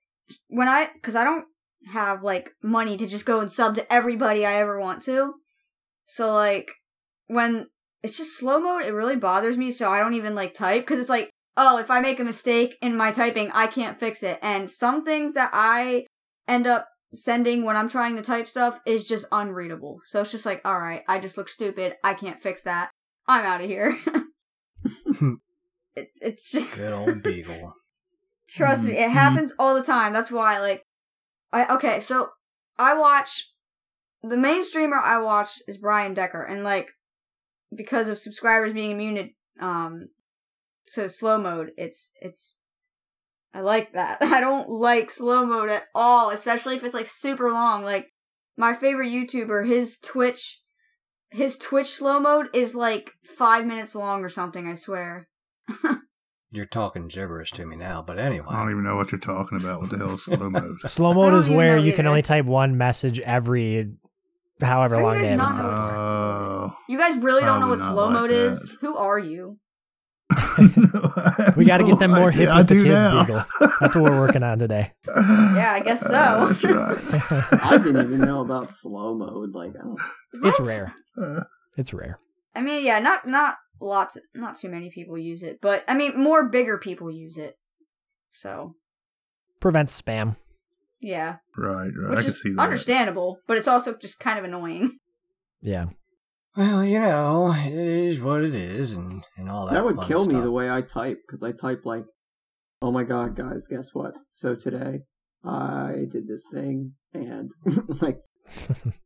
when I cuz I don't have like money to just go and sub to everybody I ever want to. So like when it's just slow mode, it really bothers me so I don't even like type cuz it's like oh, if I make a mistake in my typing, I can't fix it. And some things that I end up sending when I'm trying to type stuff is just unreadable. So it's just like, all right, I just look stupid. I can't fix that. I'm out of here. it, it's just Good old beagle. Trust me, it Mhm. happens all the time. That's why, like, I okay. So I watch the main streamer I watch is Brian Decker, and like because of subscribers being immune to um to slow mode, it's it's I like that. I don't like slow mode at all, especially if it's like super long. Like my favorite YouTuber, his Twitch, his Twitch slow mode is like five minutes long or something. I swear. You're talking gibberish to me now, but anyway. I don't even know what you're talking about. What the hell is slow mode? slow mode is where know you can only type one message every however How do you long guys they have it not set know. Oh. You guys really don't know what not slow like mode is? Who are you? We got to get them more idea. hip I with the kids, now. Beagle. That's what we're working on today. Yeah, I guess so. That's right. I didn't even know about slow mode. Like I don't. It's rare. Uh, It's rare. I mean, yeah, not not lots, not too many people use it, but I mean, more bigger people use it. So Prevents spam. yeah, right, right. I which can is see that. understandable, but it's also just kind of annoying. Yeah. Well, you know, it is what it is, and, and all that. That would fun kill me the way I type because I type like, "Oh my god, guys, guess what? So today I did this thing and like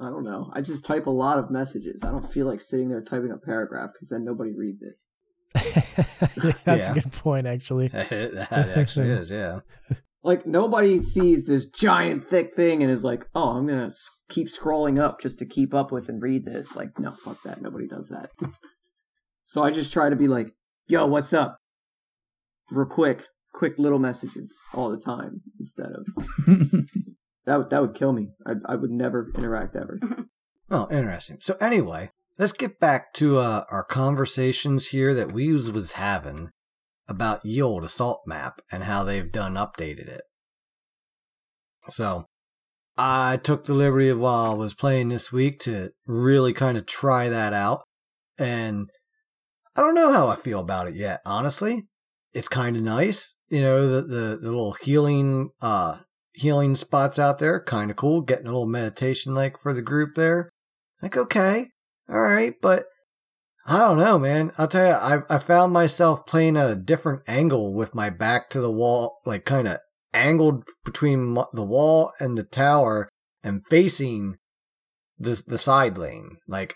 I don't know. I just type a lot of messages. I don't feel like sitting there typing a paragraph because then nobody reads it. That's Yeah. a good point, actually. that actually is, yeah. Like nobody sees this giant thick thing and is like, "Oh, I'm gonna keep scrolling up just to keep up with and read this." Like, no, fuck that. Nobody does that. so I just try to be like, "Yo, what's up?" Real quick, quick little messages all the time instead of that. Would, that would kill me. I I would never interact ever. Oh, interesting. So anyway, let's get back to uh, our conversations here that we was, was having about ye old assault map and how they've done updated it. So I took the liberty of while I was playing this week to really kind of try that out. And I don't know how I feel about it yet, honestly. It's kind of nice. You know, the, the, the little healing, uh, healing spots out there. Kind of cool. Getting a little meditation like for the group there. Like, okay, all right, but I don't know, man. I'll tell you, I, I found myself playing at a different angle with my back to the wall, like kind of angled between the wall and the tower and facing the, the side lane. Like,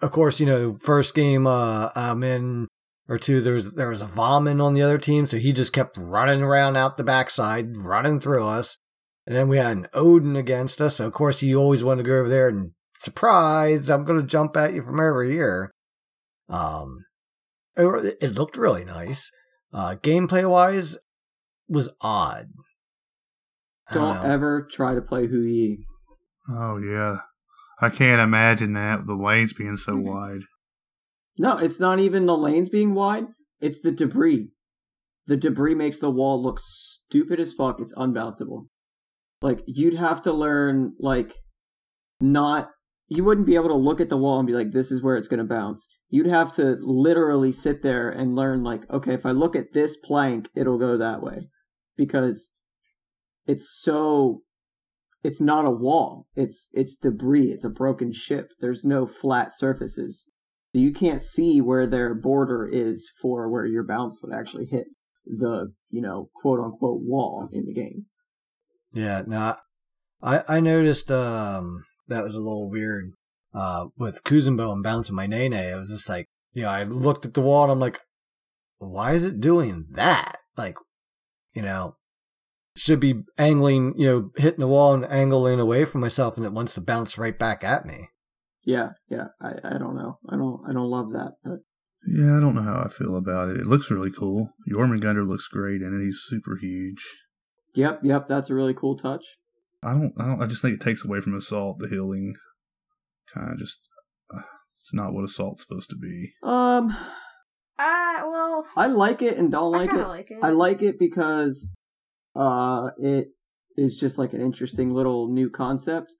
of course, you know, first game, uh, I'm in or two, there was, there was a vomit on the other team. So he just kept running around out the backside, running through us. And then we had an Odin against us. So of course he always wanted to go over there and surprise, I'm going to jump at you from over here. Um, it, it looked really nice. Uh, gameplay wise, was odd. I Don't ever try to play Hou Yi. Oh yeah, I can't imagine that with the lanes being so Mhm. wide. No, it's not even the lanes being wide. It's the debris. The debris makes the wall look stupid as fuck. It's unbounceable. Like you'd have to learn like not you wouldn't be able to look at the wall and be like this is where it's going to bounce. You'd have to literally sit there and learn like okay, if I look at this plank, it'll go that way. Because it's so it's not a wall. It's it's debris. It's a broken ship. There's no flat surfaces. So you can't see where their border is for where your bounce would actually hit the, you know, quote unquote wall in the game. Yeah, no, I I noticed um that was a little weird uh with Kuzenbo and bouncing my nene. It was just like you know I looked at the wall and I'm like, why is it doing that? Like, you know, should be angling, you know, hitting the wall and angling away from myself, and it wants to bounce right back at me. Yeah, yeah. I, I don't know. I don't I don't love that. But Yeah, I don't know how I feel about it. It looks really cool. Jormungandr looks great in it. He's super huge. Yep, yep, that's a really cool touch. I don't, I don't. I just think it takes away from assault. The healing, kind of just. Uh, it's not what assault's supposed to be. Um Uh, well, I like it and don't I like kinda it. like it. I like it because uh it is just like an interesting little new concept,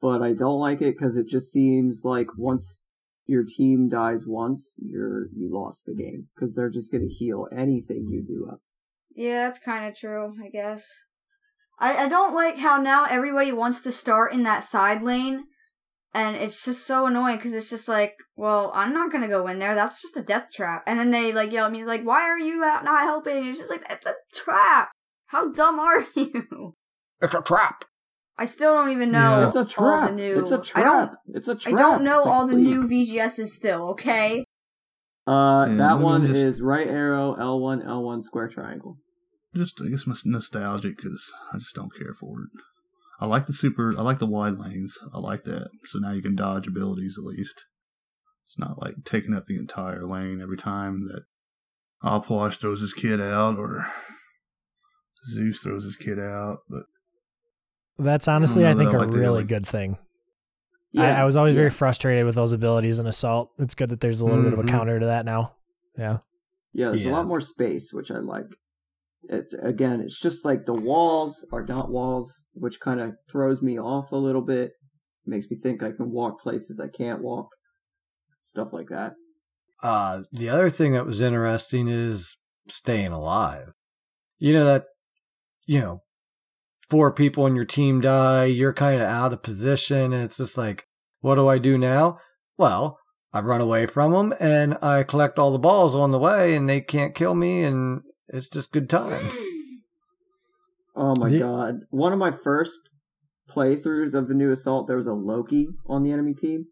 but I don't like it because it just seems like once your team dies once, you're you lost the game because they're just gonna heal anything you do up. Yeah, that's kind of true, I guess. I, I don't like how now everybody wants to start in that side lane, and it's just so annoying because it's just like, well, I'm not gonna go in there. That's just a death trap. And then they like yell at me like, "Why are you out not helping?" It's just like it's a trap. How dumb are you? It's a trap. I still don't even know Yeah. It's a all trap. the new. It's a I trap. I don't. It's a I trap. I don't know Like, all the please. new VGSs still. Okay. Uh, Yeah, that one just- is right arrow, L1, L1, square triangle. Just, I guess, my nostalgic because I just don't care for it. I like the super. I like the wide lanes. I like that. So now you can dodge abilities at least. It's not like taking up the entire lane every time that Alpwash throws his kid out or Zeus throws his kid out. But That's honestly, know I think, I a like the really like- good thing. Yeah, I, I was always yeah. very frustrated with those abilities in Assault. It's good that there's a little bit of a Mhm. counter to that now. Yeah. Yeah, there's a lot more space, which I like. It, again, it's just like the walls are not walls, which kind of throws me off a little bit. Makes me think I can walk places I can't walk. Stuff like that. Uh, the other thing that was interesting is staying alive. You know that, you know, four people on your team die, you're kind of out of position, and it's just like, what do I do now? Well, I run away from them and I collect all the balls on the way, and they can't kill me, and it's just good times. Oh my The- god. One of my first playthroughs of the new Assault, there was a Loki on the enemy team,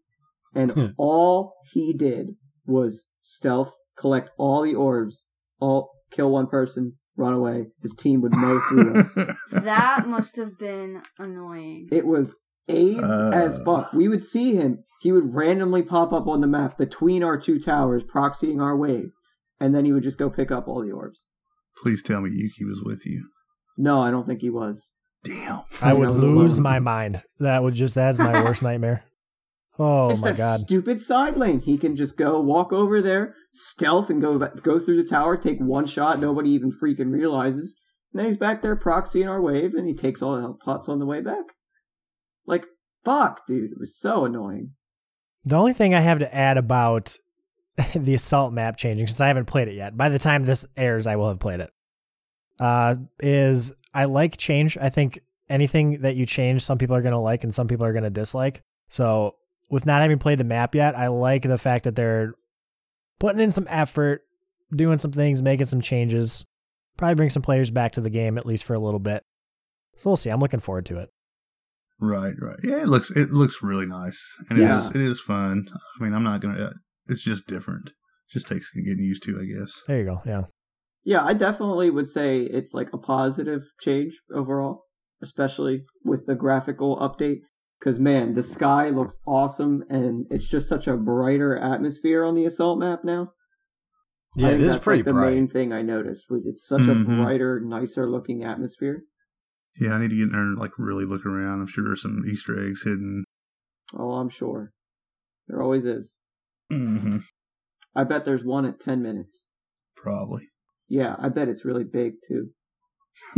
and all he did was stealth, collect all the orbs, all kill one person, run away. His team would mow through us. That must have been annoying. It was AIDS as Uh. fuck. We would see him. He would randomly pop up on the map between our two towers, proxying our wave, and then he would just go pick up all the orbs. Please tell me Yuki was with you. No, I don't think he was. Damn. I I would lose alone. my mind. That would just, that's my worst nightmare. Oh it's my that God. stupid side lane. He can just go walk over there, stealth, and go go through the tower, take one shot. Nobody even freaking realizes. And then he's back there proxying our wave, and he takes all the health pots on the way back. Like fuck, dude. It was so annoying. The only thing I have to add about the assault map changing, since I haven't played it yet, by the time this airs, I will have played it. Uh, is I like change. I think anything that you change, some people are gonna like and some people are gonna dislike. So with not having played the map yet, I like the fact that they're putting in some effort, doing some things, making some changes. Probably bring some players back to the game at least for a little bit. So we'll see. I'm looking forward to it. Right, right. Yeah, it looks it looks really nice, and Yeah. it is it is fun. I mean, I'm not gonna. It's just different. It just takes getting used to, I guess. There you go. Yeah. Yeah, I definitely would say it's like a positive change overall, especially with the graphical update. Because man, the sky looks awesome, and it's just such a brighter atmosphere on the assault map now. Yeah, I think that's pretty like the bright. main thing I noticed was it's such Mhm. a brighter, nicer looking atmosphere. Yeah, I need to get in there and like really look around. I'm sure there's some Easter eggs hidden. Oh, I'm sure. There always is. Mm-hmm. I bet there's one at 10 minutes. Probably. Yeah, I bet it's really big too.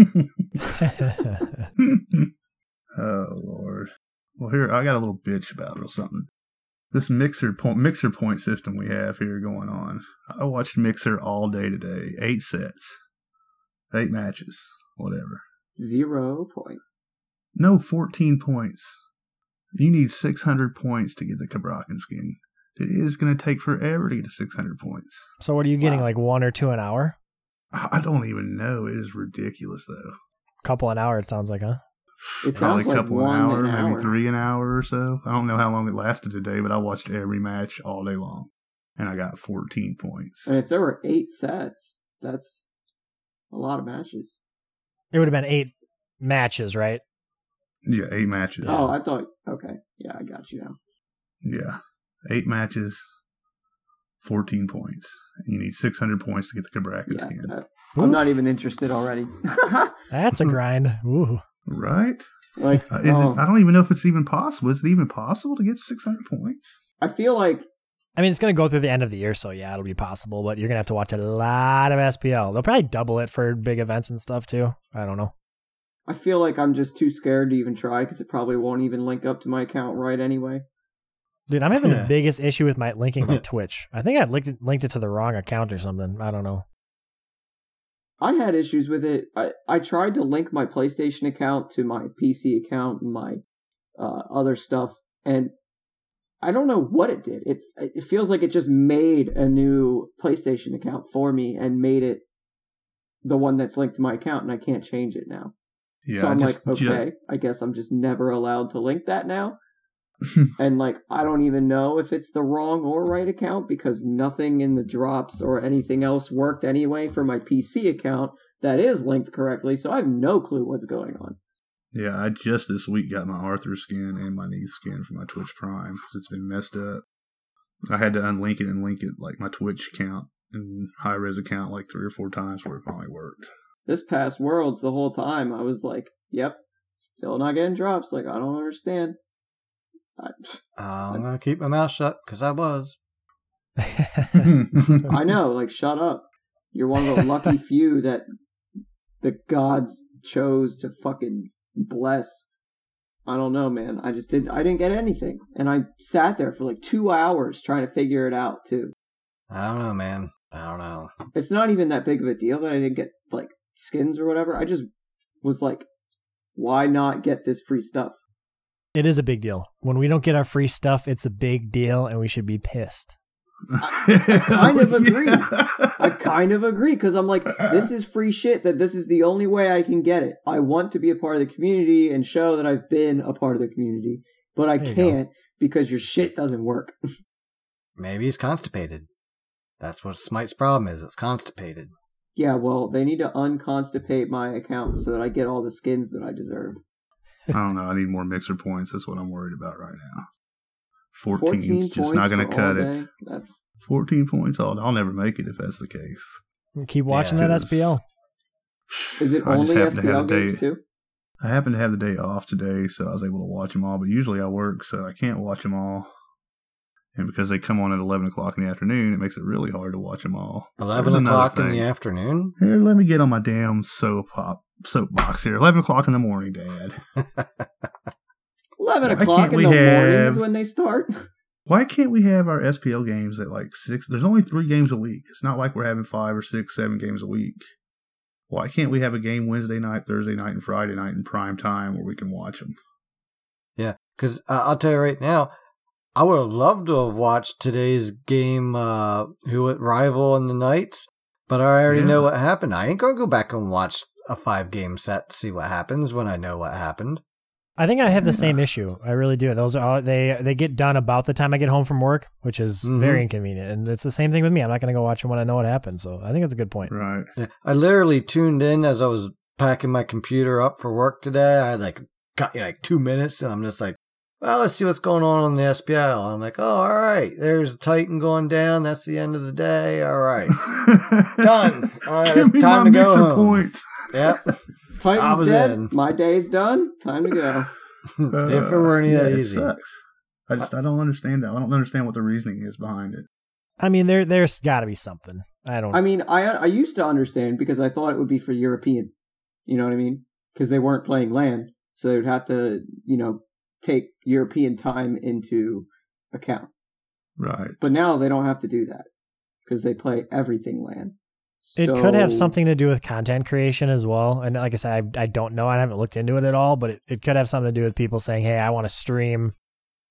oh Lord. Well, here I got a little bitch about it or something. This mixer point mixer point system we have here going on. I watched Mixer all day today. Eight sets, eight matches, whatever. Zero point. No, fourteen points. You need six hundred points to get the Cabrakan skin. It is going to take forever to get to six hundred points. so what are you getting? Wow. Like one or two an hour? I I don't even know. It is ridiculous though. A Couple an hour. It sounds like, huh? It Probably sounds a like couple one an hour, an maybe hour. three an hour or so. I don't know how long it lasted today, but I watched every match all day long, and I got 14 points. And if there were eight sets, that's a lot of matches. It would have been eight matches, right? Yeah, eight matches. Oh, I thought. Okay, yeah, I got you now. Yeah, eight matches, 14 points. And you need 600 points to get the Cabrakan Yeah, skin, that- I'm not even interested already. That's a grind. Ooh. right? like, Uh, is oh, it, I don't even know if it's even possible. Is it even possible to get 600 points? I feel like I mean, it's going to go through the end of the year, so yeah, it'll be possible, but you're going to have to watch a lot of SPL. They'll probably double it for big events and stuff too. I don't know. I feel like I'm just too scared to even try because it probably won't even link up to my account right anyway. Dude, I'm having Yeah. the biggest issue with my linking my Twitch. I think I linked it, linked it to the wrong account or something. I don't know. I had issues with it. I, I tried to link my PlayStation account to my PC account and my uh, other stuff, and I don't know what it did. It it feels like it just made a new PlayStation account for me and made it the one that's linked to my account, and I can't change it now. Yeah, so I I'm just, like, okay, I guess I'm just never allowed to link that now. and like, I don't even know if it's the wrong or right account because nothing in the drops or anything else worked anyway for my PC account that is linked correctly. So I have no clue what's going on. Yeah, I just this week got my Arthur skin and my Neith skin for my Twitch Prime it's been messed up. I had to unlink it and link it like my Twitch account and Hi-Rez account like three or four times before it finally worked. This past Worlds, the whole time, I was like, yep, still not getting drops. Like, I don't understand. I, I'm gonna keep my mouth shut because I was. I know, like, shut up. You're one of the lucky few that the gods chose to fucking bless. I don't know, man. I just didn't. I didn't get anything, and I sat there for like two hours trying to figure it out too. I don't know, man. I don't know. It's not even that big of a deal that I didn't get like skins or whatever. I just was like, why not get this free stuff? It is a big deal. When we don't get our free stuff, it's a big deal and we should be pissed. I kind of agree. Yeah. I kind of agree because I'm like, this is free shit. That this is the only way I can get it. I want to be a part of the community and show that I've been a part of the community, but I There you go. can't because your shit doesn't work. Maybe he's constipated. That's what Smite's problem is. It's constipated. yeah, well, they need to unconstipate my account so that I get all the skins that I deserve. I don't know. I need more mixer points. That's what I'm worried about right now. 14's 14 just not going to cut it. day. That's 14 points. All I'll never make it if that's the case. Keep watching Yeah. that SPL. is it I just only to have SPL the day- games too? I happened to have the day off today, so I was able to watch them all. But usually I work, so I can't watch them all. And because they come on at 11 o'clock in the afternoon, it makes it really hard to watch them all. Eleven There's another o'clock in the afternoon. Here, let me get on my damn soap pop soapbox here. 11 o'clock in the morning, Dad. Eleven Why o'clock in we the morning is when they start. Why can't we have our SPL games at like six? There's only three games a week. It's not like we're having five or six, seven games a week. Why can't we have a game Wednesday night, Thursday night, and Friday night in prime time where we can watch them? Yeah, because uh, I'll tell you right now, I would have loved to have watched today's game, uh, who at rival in the Knights, but I already Yeah. know what happened. I ain't gonna go back and watch a five game set to see what happens when I know what happened. I think I have the same issue. I really do. Those are they they get done about the time I get home from work, which is Mhm. very inconvenient. And it's the same thing with me. I'm not going to go watch them when I know what happened. So I think that's a good point. Right. Yeah, I literally tuned in as I was packing my computer up for work today. I had like got you know, like two minutes, and I'm just like, well, let's see what's going on on the SPL. I'm like, oh, all right. There's Titan going down. That's the end of the day. All right. Done. All right, Give me time my to go mixer home. points. Yep. I Titan's was dead. in. My day's done. Time to go. Uh, if it were any that it easy. sucks. I just I don't understand that. I don't understand what the reasoning is behind it. I mean, there there's got to be something. I don't. I mean, I I used to understand because I thought it would be for Europeans. You know what I mean? Because they weren't playing LAN, so they would have to, you know, take European time into account. Right. But now they don't have to do that because they play everything LAN. It could have something to do with content creation as well. And like I said, I, I don't know. I haven't looked into it at all, but it, it could have something to do with people saying, hey, I want to stream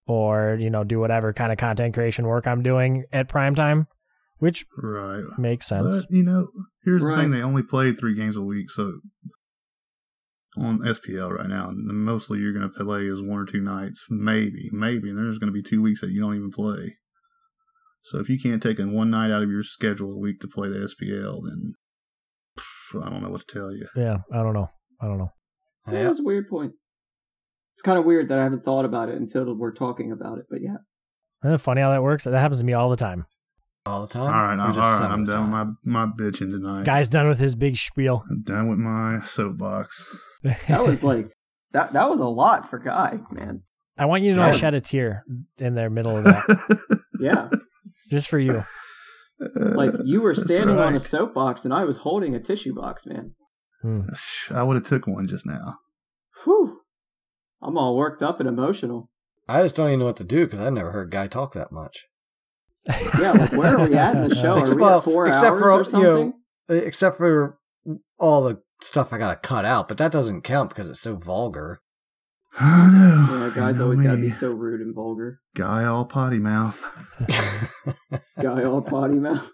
or, you know, do whatever kind of content creation work I'm doing at prime time, which Right. makes sense. But you know, here's the thing: they only play three games a week, so on SPL right now, and mostly you're going to play is one or two nights, maybe, maybe, and there's going to be two weeks that you don't even play. So if you can't take in one night out of your schedule a week to play the SPL, then pff, I don't know what to tell you. yeah, I don't know. I don't know. Yeah, Yep. That's a weird point. It's kind of weird that I haven't thought about it until we're talking about it. But yeah, Isn't it funny how that works? That happens to me all the time. All the time. right, Or all just I'm done with time? my my bitching tonight. Guy's done with his big spiel. I'm done with my soapbox. That was like that. That was a lot for Guy, man. I want you to know I shed a tear in the middle of that, Yeah, just for you. like you were That's standing on a soapbox and I was holding a tissue box, man. Hmm. I would have took one just now. Whew. I'm all worked up and emotional. I just don't even know what to do because I never heard Guy talk that much. Yeah, like where are we at in the show? Are we Well, at four except hours for, or you know. Except for all the stuff I got to cut out, but that doesn't count because it's so vulgar. I know. yeah, guys You know always gotta be so rude and vulgar. guy all potty mouth. Guy all potty mouth.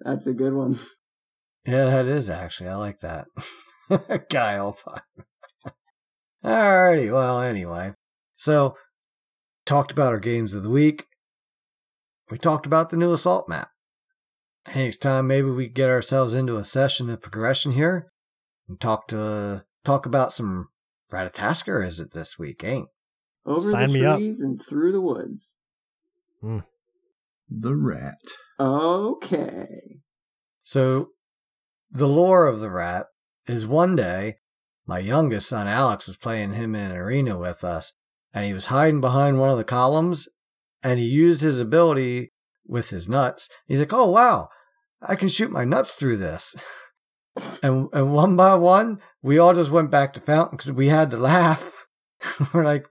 That's a good one. Yeah, that is actually. I like that. Guy all fine. Alrighty, well, anyway. So, talked about our games of the week. We talked about the new assault map. I it's time maybe we get ourselves into a session of progression here and talk to talk about some Ratatoskr is it this week, ain't? Over Sign the me up. trees and through the woods. Hmm. The rat. Okay. So, the lore of the rat is one day, my youngest son Alex was playing him in an arena with us, and he was hiding behind one of the columns, and he used his ability with his nuts. He's like, "Oh wow, I can shoot my nuts through this." and and one by one, we all just went back to fountain because we had to laugh. We're like,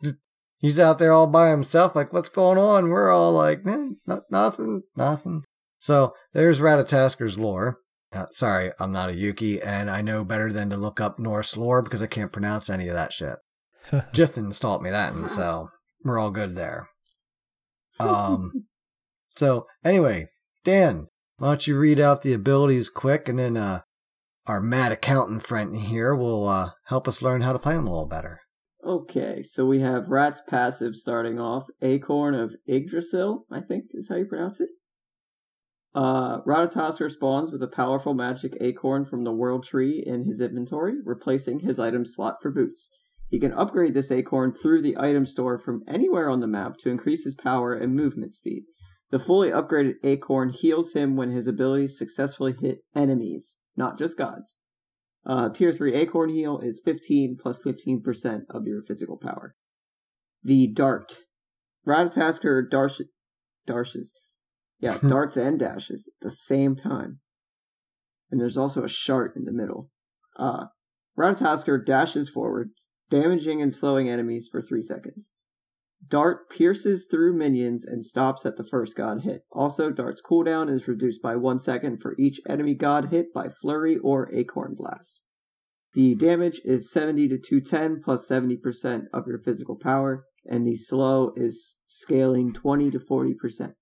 he's out there all by himself. Like, what's going on? We're all like, eh, not, nothing, nothing. So there's Ratatoskr's lore. Uh, sorry, I'm not a Yuki, and I know better than to look up Norse lore because I can't pronounce any of that shit. Jithin taught me that, and so we're all good there. Um, so anyway, Dan, why don't you read out the abilities quick, and then uh, our mad accountant friend here will uh, help us learn how to play them a little better. Okay, so we have Rat's passive starting off. Acorn of Yggdrasil, I think is how you pronounce it. Uh, spawns with a powerful magic acorn from the world tree in his inventory, replacing his item slot for boots. He can upgrade this acorn through the item store from anywhere on the map to increase his power and movement speed. The fully upgraded acorn heals him when his abilities successfully hit enemies, not just gods. Uh, tier 3 Acorn Heal is 15 plus 15% of your physical power. The Dart. Ratatoskr darsh, darshes. Yeah, darts and dashes at the same time. And there's also a shart in the middle. Uh, Ratatoskr dashes forward, damaging and slowing enemies for 3 seconds. Dart pierces through minions and stops at the first god hit. Also, Dart's cooldown is reduced by 1 second for each enemy god hit by Flurry or Acorn Blast. The damage is 70 to 210 plus 70% of your physical power, and the slow is scaling 20 to 40%.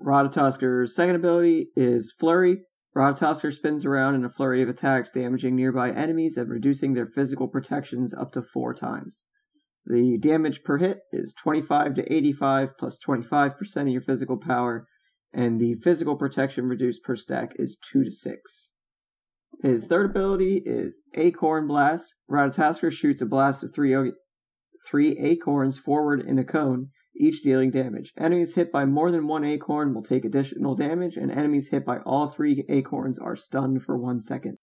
Ratatoskr's second ability is Flurry. Ratatasker spins around in a flurry of attacks, damaging nearby enemies and reducing their physical protections up to four times. The damage per hit is 25 to 85 plus 25% of your physical power, and the physical protection reduced per stack is 2 to 6. His third ability is Acorn Blast. Ratatoskr shoots a blast of three, acorns forward in a cone, each dealing damage. Enemies hit by more than one acorn will take additional damage, and enemies hit by all three acorns are stunned for one second.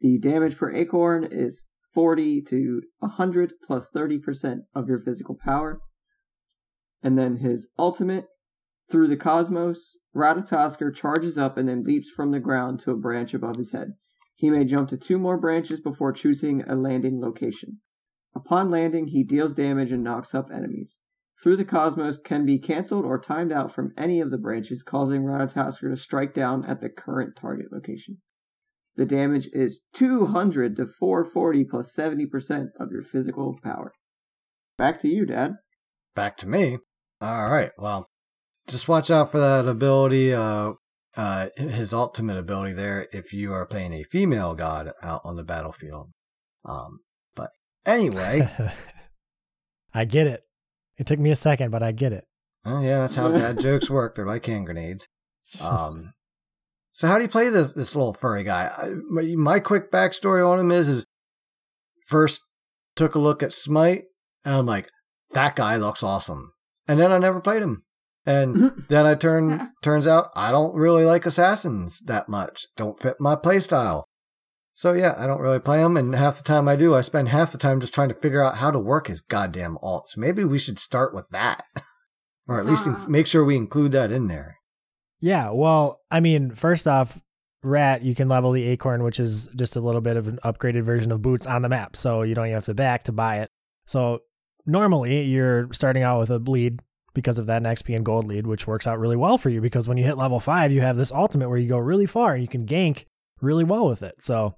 The damage per acorn is 40 to 100 plus 30% of your physical power. And then his ultimate, through the cosmos, Ratatoskr charges up and then leaps from the ground to a branch above his head. He may jump to two more branches before choosing a landing location. Upon landing, he deals damage and knocks up enemies. Through the Cosmos can be cancelled or timed out from any of the branches, causing Ratatoskr to strike down at the current target location. The damage is 200 to 440 plus 70% of your physical power. Back to you, Dad. Back to me. All right. Well, just watch out for that ability. Uh, uh, his ultimate ability there. If you are playing a female god out on the battlefield. Um, but anyway, I get it. It took me a second, but I get it. oh yeah, that's how dad jokes work. They're like hand grenades. Um, so how do you play this this little furry guy? I, my, my quick backstory on him is is first took a look at Smite and I'm like, that guy looks awesome, and then I never played him, and mm-hmm. then I turn turns out I don't really like assassins that much. Don't fit my playstyle. So yeah, I don't really play him, and half the time I do, I spend half the time just trying to figure out how to work his goddamn alts. Maybe we should start with that, or at least in- make sure we include that in there. Yeah, well, I mean, first off, Rat, you can level the Acorn, which is just a little bit of an upgraded version of Boots on the map, so you don't even have to back to buy it. So normally you're starting out with a bleed because of that XP and gold lead, which works out really well for you because when you hit level five, you have this ultimate where you go really far and you can gank really well with it. So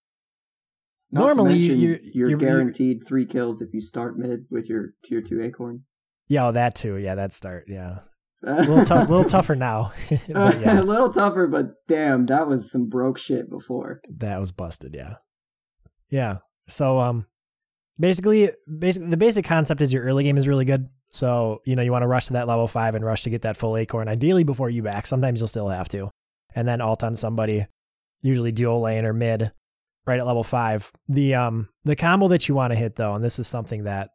Not Normally, you're, you're- guaranteed three kills if you start mid with your tier two acorn. yeah, oh, that too. Yeah, that start. Yeah, a little tough, little tougher now, but a little tougher, but damn, that was some broke shit before. that was busted. Yeah, yeah. So um, basically, basically the basic concept is your early game is really good. So you know you want to rush to that level five and rush to get that full acorn, ideally before you back. Sometimes you'll still have to, and then alt on somebody, usually dual lane or mid, right at level five. The um the combo that you want to hit though, and this is something that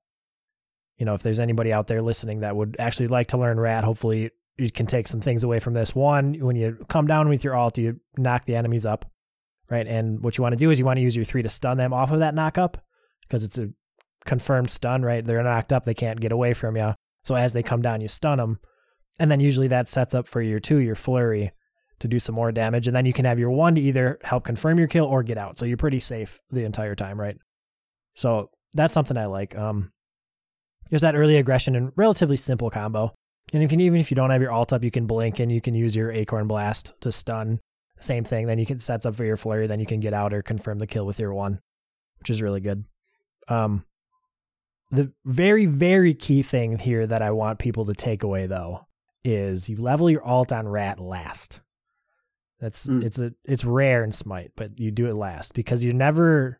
you know if there's anybody out there listening that would actually like to learn rat, hopefully you can take some things away from this. One, when you come down with your alt, you knock the enemies up, right? And what you want to do is you want to use your three to stun them off of that knock up because it's a confirmed stun, right? They're knocked up, they can't get away from you. So as they come down, you stun them, and then usually that sets up for your two, your flurry, to do some more damage, and then you can have your one to either help confirm your kill or get out. So you're pretty safe the entire time, right? So that's something I like. Um, there's that early aggression and relatively simple combo. And if you even if you don't have your alt up, you can blink and you can use your acorn blast to stun. Same thing. Then you can sets up for your flurry. Then you can get out or confirm the kill with your one, which is really good. Um, the very very key thing here that I want people to take away though is you level your alt on rat last. That's Mm. it's a it's rare in smite, but you do it last because you're never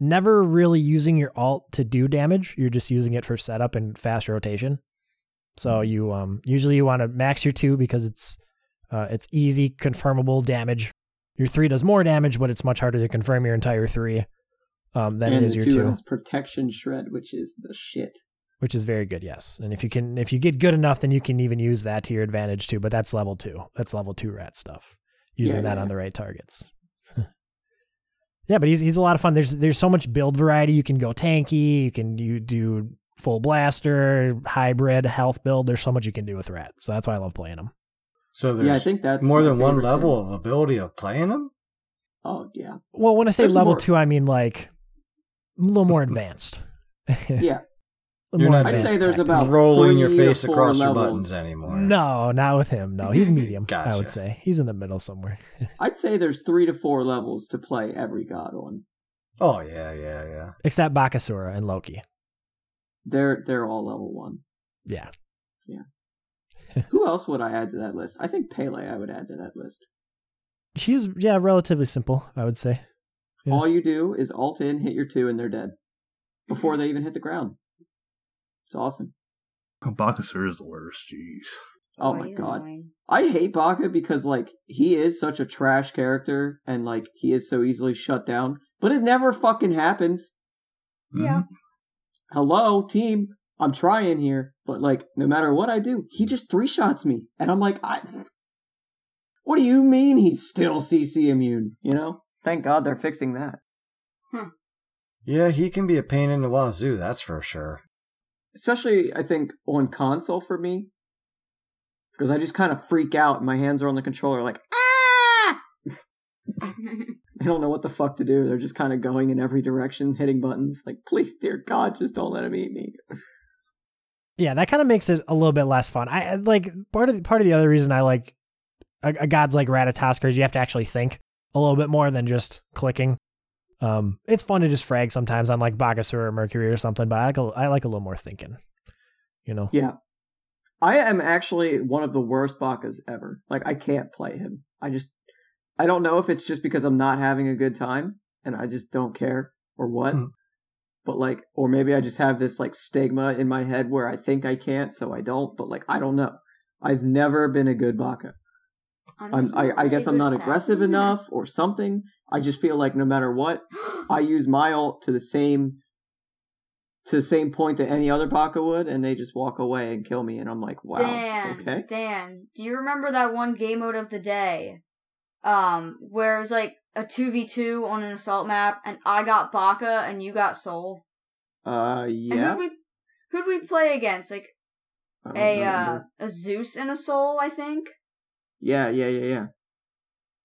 never really using your alt to do damage. You're just using it for setup and fast rotation. So you um usually you want to max your two because it's uh, it's easy confirmable damage. Your three does more damage, but it's much harder to confirm your entire three um, than and it is your two two, has protection shred, which is the shit. which is very good. Yes, and if you can if you get good enough, then you can even use that to your advantage too. But that's level two. That's level two rat stuff. Using Yeah, that yeah. on the right targets. Yeah, but he's he's a lot of fun. There's there's so much build variety. You can go tanky. You can you do full blaster, hybrid, health build. There's so much you can do with rat. So that's why I love playing him. So there's yeah, I think that's more than one level thing. of ability of playing them. Oh yeah, Well, when I say There's level more. two, I mean like a little more advanced. yeah. A little You're not I'd say there's about rolling your three or face four across your levels. buttons anymore. No, not with him. No, he's medium. I would say he's in the middle somewhere. I'd say there's three to four levels to play every god on. Oh yeah, yeah, yeah. Except Bakasura and Loki. They're they're all level one. Yeah. Who else would I add to that list? I think Pele I would add to that list. She's yeah, relatively simple, I would say. Yeah. All you do is alt in, hit your two, and they're dead before they even hit the ground. It's awesome. Oh, Bakasur is the worst. Jeez. Oh, my god. annoying. I hate Baka because like he is such a trash character and like he is so easily shut down, but it never fucking happens. Mm-hmm. Yeah. Hello, team. I'm trying here, but like no matter what I do, he just three shots me, and I'm like, I. What do you mean he's still CC immune? You know, thank God they're fixing that. Yeah, he can be a pain in the wazoo, that's for sure. Especially, I think on console for me, because I just kind of freak out. and My hands are on the controller, like ah. I don't know what the fuck to do. They're just kind of going in every direction, hitting buttons. Like, please, dear God, just don't let him eat me. Yeah, that kind of makes it a little bit less fun. I like part of the, part of the other reason I like a, a gods like Ratatoskr is you have to actually think a little bit more than just clicking. Um, it's fun to just frag sometimes on like Bakasur or Mercury or something, but I like a, I like a little more thinking. You know, Yeah. I am actually one of the worst Bakas ever. Like, I can't play him. I just, I don't know if it's just because I'm not having a good time and I just don't care or what. Hmm. But like, or maybe I just have this like stigma in my head where I think I can't, so I don't. But like, I don't know. I've never been a good Baka. I'm, I, I guess I'm not aggressive enough or something. I just feel like no matter what, I use my ult to the same to the same point that any other Baka would, and they just walk away and kill me, and I'm like, wow, Dan, okay. Dan, do you remember that one game mode of the day? Um, where it was like a 2v2 on an assault map, and I got Baka and you got Sol? Uh, And yeah. who'd we, who'd we play against? Like, a, uh, a Zeus and a Sol, I think? yeah, yeah, yeah, yeah.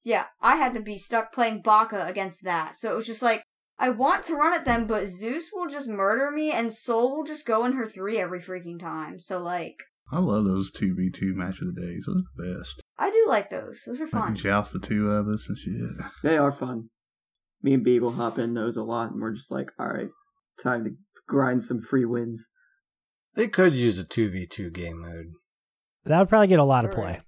Yeah, I had to be stuck playing Baka against that. So it was just like, I want to run at them, but Zeus will just murder me, and Sol will just go in her three every freaking time. So, like, I love those two v two match of the days. Those are the best. I do like those. Those are fun. Like fun. joust the two of us and shit. They are fun. Me and Beagle hop in those a lot, and we're just like, all right, time to grind some free wins. They could use a 2v2 game mode. that would probably get a lot of play.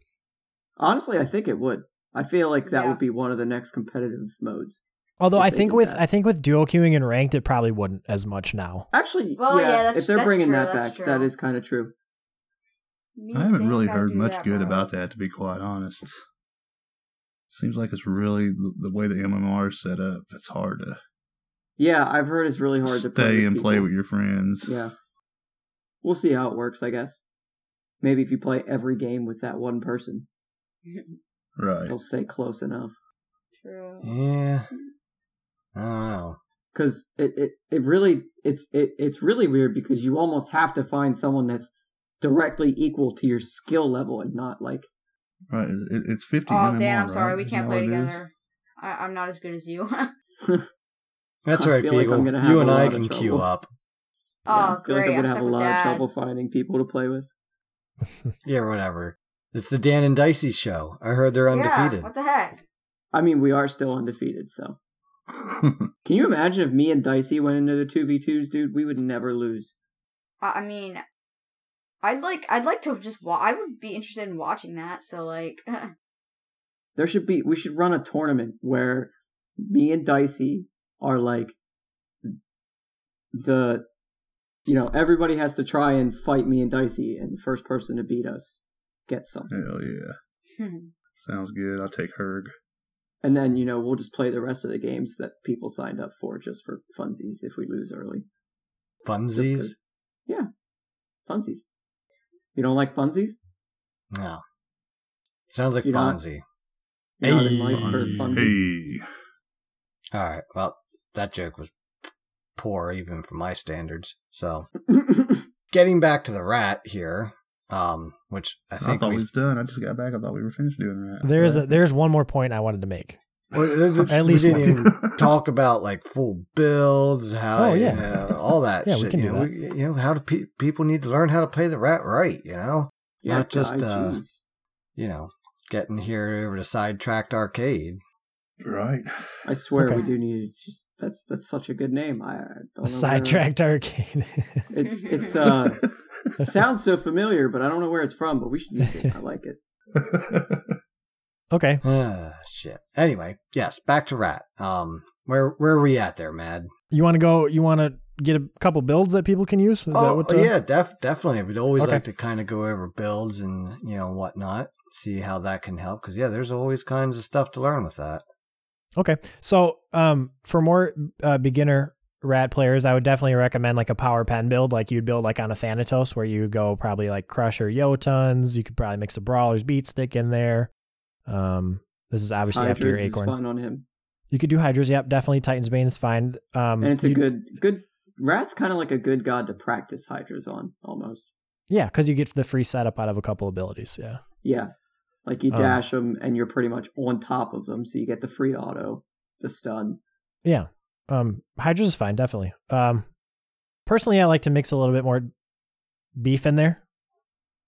Honestly, I think it would. I feel like that Yeah. would be one of the next competitive modes. Although I think with that. I think with duo queuing and ranked, it probably wouldn't as much now. Actually, Well, yeah, yeah, that's- if they're that's bringing true, that back, that true. is kind of true. Me I haven't really heard much that, good bro. about that, to be quite honest. Seems like it's really the, the way the MMR is set up. It's hard to Yeah, I've heard it's really hard to stay with and play with your friends. Yeah, we'll see how it works. I guess maybe if you play every game with that one person, Right. they'll stay close enough. True. Yeah. I don't know. because it, it, it really it's it, it's really weird because you almost have to find someone that's directly equal to your skill level and not like Right. It, it's 50 Oh, MMR, Dan, I'm sorry, right? we can't play what it is? together. I, I'm not as good as you. That's I right, feel like I'm have you and I can queue up. oh, yeah, I feel great! like I'm I'm gonna have a lot Dad. of trouble finding people to play with. Yeah, whatever. It's the Dan and Dicey show. I heard they're undefeated. Yeah, undefeated. what the heck? I mean, we are still undefeated, so can you imagine if me and Dicey went into the two v twos, dude? We would never lose. I, I mean, I'd like, I'd like to just. Wa- I would be interested in watching that. So, like, There should be we should run a tournament where me and Dicey are like the you know, everybody has to try and fight me and Dicey and the first person to beat us gets some. Hell yeah. Sounds good. I'll take Herg. And then, you know, we'll just play the rest of the games that people signed up for just for funsies if we lose early. Funsies? Yeah. Funsies. You don't like funsies? No. Sounds like You don't- Fonzie. You're not in Hey. for Fonzie. funsies? Hey. All right. Well, that joke was poor even for my standards. So, getting back to the rat here, um, which I I, thought we we was done. I just got back. I thought we were finished doing that. There's a, there's one more point I wanted to make. well, there's- At we least didn't even talk about like full builds, how Oh, you yeah. know, all that Yeah, we shit. can you, do know, that. we- you know, how do pe- people need to learn how to play the rat right? You know, yeah, Not just, uh, jeez. you know, getting here over to sidetracked arcade. right. I swear Okay. we do need to just that's that's such a good name. I, I don't know where- Sidetracked arcade. It's it's uh it sounds so familiar, but I don't know where it's from. But we should use it. I like it. okay. Ah, shit. Anyway, yes, back to rat. Um, where where are we at there, Mad? You want to go? You want to get a couple builds that people can use? Is that what? uh, yeah, def- definitely. We'd always Okay. like to kind of go over builds and you know whatnot, see how that can help. Because yeah, there's always kinds of stuff to learn with that. Okay. So, um, for more uh, beginner rat players, I would definitely recommend like a power pen build, like you'd build like on a Thanatos, where you go probably like Crusher, Jotuns. You could probably mix a Brawler's Beat Stick in there. Um, this is obviously after your Hydras is Acorn. fun on him, You could do Hydras. Yep, definitely. Titan's Bane is fine. Um, and it's a good good. Rat's kind of like a good god to practice Hydras on, almost. yeah, because you get the free setup out of a couple abilities. Yeah. Yeah, like you Um, dash them and you're pretty much on top of them, so you get the free auto, the stun. Yeah. Um, Hydras is fine, definitely. Um, personally, I like to mix a little bit more beef in there.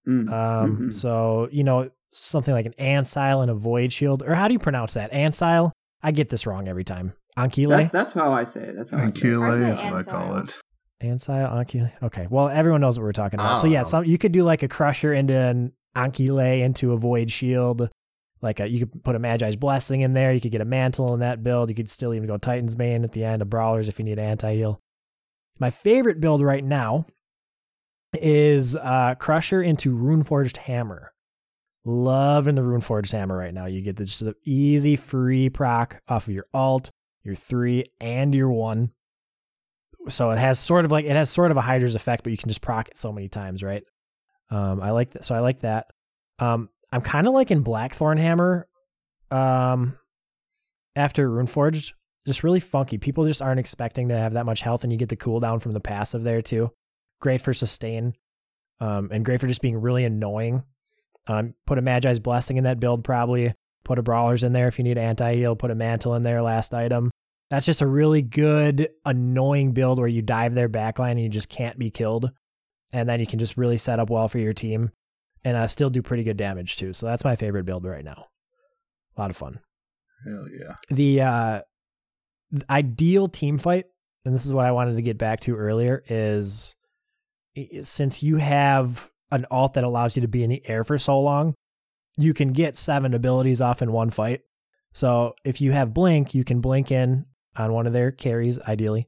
Mm. Um, Mhm. so you know something like an Ancile and a Void Shield, or how do you pronounce that? Ancile. I get this wrong every time. Ankile. That's that's how I say it. That's how I say it. Ankile I say is what I call it. Ancile, Ankile. Okay. Well, everyone knows what we're talking about. I So yeah, some you could do like a Crusher into an Ankile into a Void Shield. Like a, you could put a Magi's Blessing in there. You could get a Mantle in that build. You could still even go Titan's Bane at the end of Brawlers if you need anti heal. My favorite build right now is uh, Crusher into Runeforged Hammer. Loving the Runeforged Hammer right now. You get the, just the easy free proc off of your alt, your three, and your one. So it has sort of like it has sort of a Hydra's effect, but you can just proc it so many times, right? Um, I like that. So I like that. Um, I'm kind of liking Blackthorn Hammer. Um, after Runeforged, just really funky. People just aren't expecting to have that much health, and you get the cooldown from the passive there too. Great for sustain, um, and great for just being really annoying. Um, put a Magi's Blessing in that build, probably. Put a Brawlers in there if you need anti heal. Put a Mantle in there, last item. That's just a really good, annoying build where you dive their backline and you just can't be killed. And then you can just really set up well for your team and I still do pretty good damage too. So that's my favorite build right now. A lot of fun Hell yeah. the uh the ideal team fight and this is what i wanted to get back to earlier is since you have an alt that allows you to be in the air for so long you can get seven abilities off in one fight so if you have blink you can blink in on one of their carries ideally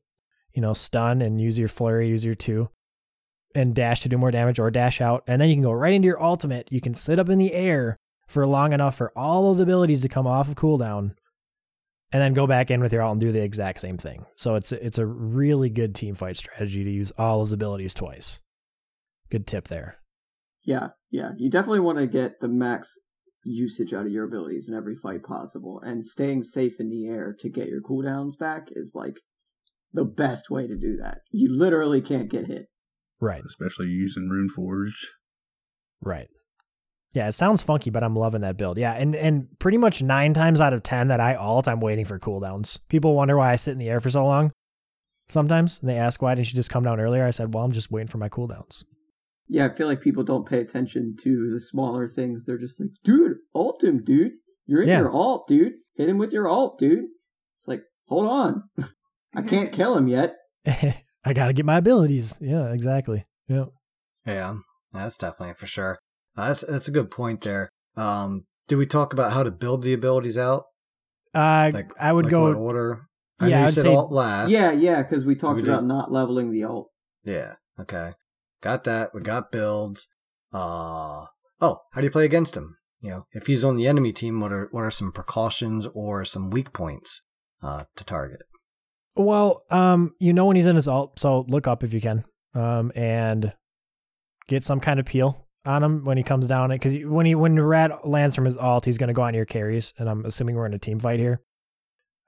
you know stun and use your flurry use your two and dash to do more damage or dash out and then you can go right into your ultimate you can sit up in the air for long enough for all those abilities to come off of cooldown and then go back in with your alt and do the exact same thing. So it's it's a really good team fight strategy to use all those abilities twice. Good tip there. Yeah, yeah. You definitely want to get the max usage out of your abilities in every fight possible, and staying safe in the air to get your cooldowns back is like the best way to do that. You literally can't get hit. Right, Especially using Runeforged. right. Yeah, it sounds funky, but I'm loving that build. Yeah, and and pretty much nine times out of ten that I alt, I'm waiting for cooldowns. People wonder why I sit in the air for so long. Sometimes and they ask why didn't you just come down earlier? I said, well, I'm just waiting for my cooldowns. Yeah, I feel like people don't pay attention to the smaller things. They're just like, dude, alt him, dude. You're in Yeah. your alt, dude. Hit him with your alt, dude. It's like, hold on. I can't kill him yet. I got to get my abilities. Yeah, exactly. Yeah. Yeah, that's definitely for sure. Uh, that's that's a good point there. Um, did we talk about how to build the abilities out? Uh, Like I would like go. what order. I Yeah, know you I'd said say- alt last. Yeah, yeah, because we talked We did. about not leveling the alt. Yeah. Okay. Got that. We got builds. Uh oh, how do you play against him? You know, if he's on the enemy team, what are what are some precautions or some weak points uh to target? Well, um, you know when he's in his alt, so look up if you can, um, and get some kind of peel on him when he comes down it because when he when Rat lands from his alt, he's gonna go on your carries, and I'm assuming we're in a team fight here.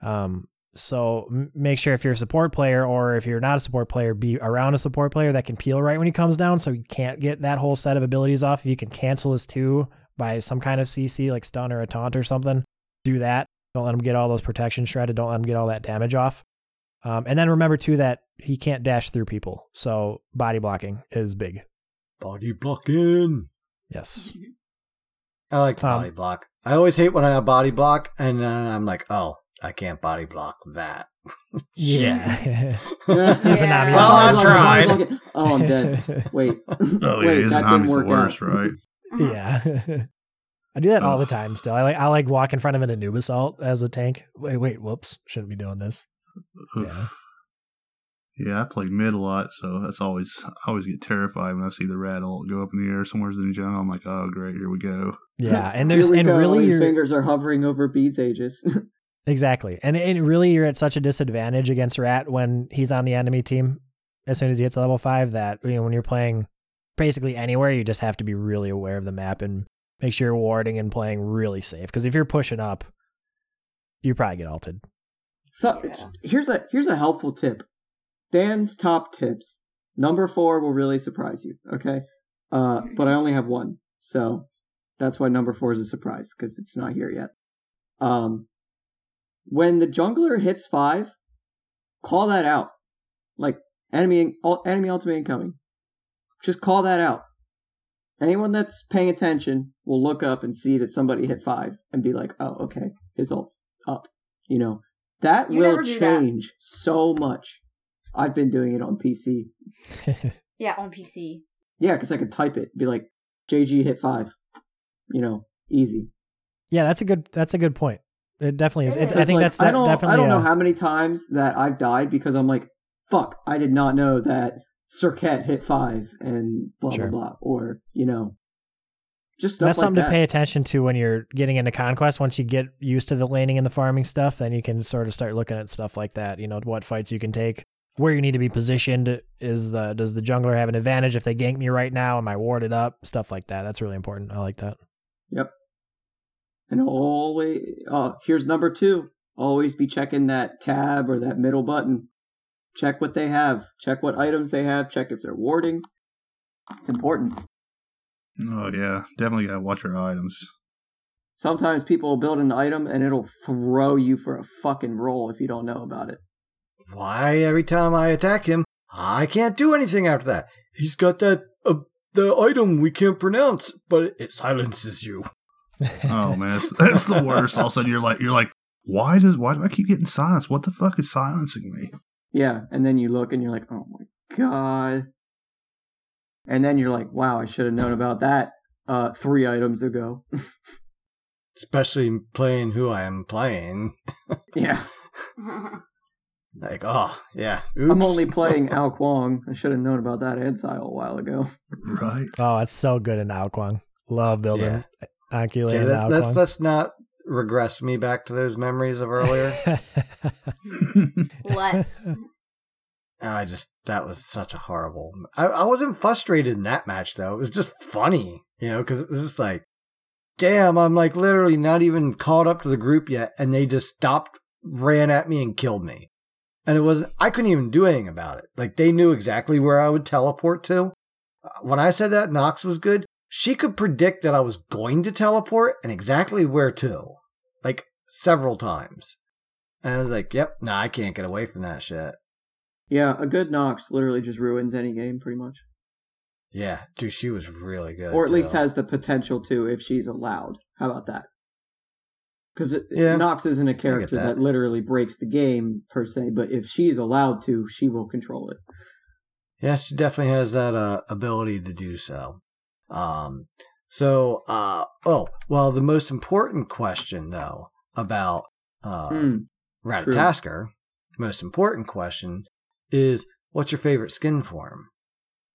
Um, so m- make sure if you're a support player or if you're not a support player, be around a support player that can peel right when he comes down, so you can't get that whole set of abilities off. If you can cancel his two by some kind of CC like stun or a taunt or something, do that. Don't let him get all those protection shredded. Don't let him get all that damage off. Um, and then remember too that he can't dash through people, so body blocking is big. Body blocking. Yes. I like to Um, body block. I always hate when I have body block and then I'm like, oh, I can't body block that. Yeah. He's a Yeah. Nami. Well, I tried. Oh, I'm dead. Wait. Oh yeah, Wait, his that Nami's didn't the work worst, out. right? yeah. I do that all the time still. I like I like walk in front of an Anubis alt as a tank. Wait, wait, whoops. Shouldn't be doing this. Oof. Yeah. Yeah, I play mid a lot, so that's always I always get terrified when I see the rat ult go up in the air somewhere's in the jungle. I'm like, oh great, here we go. Yeah. And there's and go. really his fingers are hovering over Beads Aegis. Exactly. And and really you're at such a disadvantage against Rat when he's on the enemy team as soon as he hits level 5 that you know when you're playing basically anywhere you just have to be really aware of the map and make sure you're warding and playing really safe because if you're pushing up you probably get alted. So here's a here's a helpful tip. Dan's top tips. Number four will really surprise you. Okay, uh, but I only have one, so that's why number four is a surprise because it's not here yet. Um, when the jungler hits five, call that out. Like enemy enemy ultimate incoming. Just call that out. Anyone that's paying attention will look up and see that somebody hit five and be like, "Oh, okay, his ult's up." You know that You will never do that. change so much. I've been doing it on PC. Yeah, on PC. Yeah, because I could type it, be like, "JG hit five. You know, easy. yeah, that's a good that's a good point. It definitely is. It It's, is. I think like, that's I de- don't, definitely I don't know a- how many times that I've died because I'm like, fuck, I did not know that Circuit hit five and blah Sure. blah blah, or you know, just stuff that's like something that. to pay attention to when you're getting into conquest. Once you get used to the laning and the farming stuff, then you can sort of start looking at stuff like that. You know, what fights you can take, where you need to be positioned. Is the does the jungler have an advantage if they gank me right now? Am I warded up? Stuff like that. That's really important. I like that. Yep. And always, uh, here's number two. Always be checking that tab or that middle button. Check what they have. Check what items they have. Check if they're warding. It's important. Oh yeah, definitely gotta watch your items. Sometimes people will build an item and it'll throw you for a fucking roll if you don't know about it. Why every time I attack him, I can't do anything after that? He's got that uh, the item we can't pronounce, but it silences you. Oh man, that's, that's the worst. All of a sudden you're like you're like, why does why do I keep getting silenced? What the fuck is silencing me? Yeah, and then you look and you're like, oh my god. And then you're like, wow, I should have known about that uh, three items ago. Especially playing who I am playing. yeah, Like, oh yeah, I'm only playing Ao Kuang. I should have known about that exile a while ago. Right. Oh, it's so good in Ao Kuang. Love building Anki Okay, and that, let's Ao Kuang. let's not regress me back to those memories of earlier. Let's. I just that was such a horrible. I, I wasn't frustrated in that match though. It was just funny, you know, because it was just like, damn, I'm like literally not even caught up to the group yet, and they just stopped, ran at me, and killed me. And it wasn't. I couldn't even do anything about it. Like they knew exactly where I would teleport to. Uh, When I said that Nox was good, she could predict that I was going to teleport and exactly where to, like several times. And I was like, yep, nah, I can't get away from that shit. Yeah, a good Nox literally just ruins any game, pretty much. Yeah, dude, she was really good. or at least has the potential to if she's allowed. How about that? Because Yeah. Nox isn't a character that. that. literally breaks the game per se, but if she's allowed to, she will control it. Yeah, she definitely has that uh, ability to do so. Um, so, uh, oh, well, the most important question though about uh, Hmm. Ratatoskr, most important question is, what's your favorite skin form?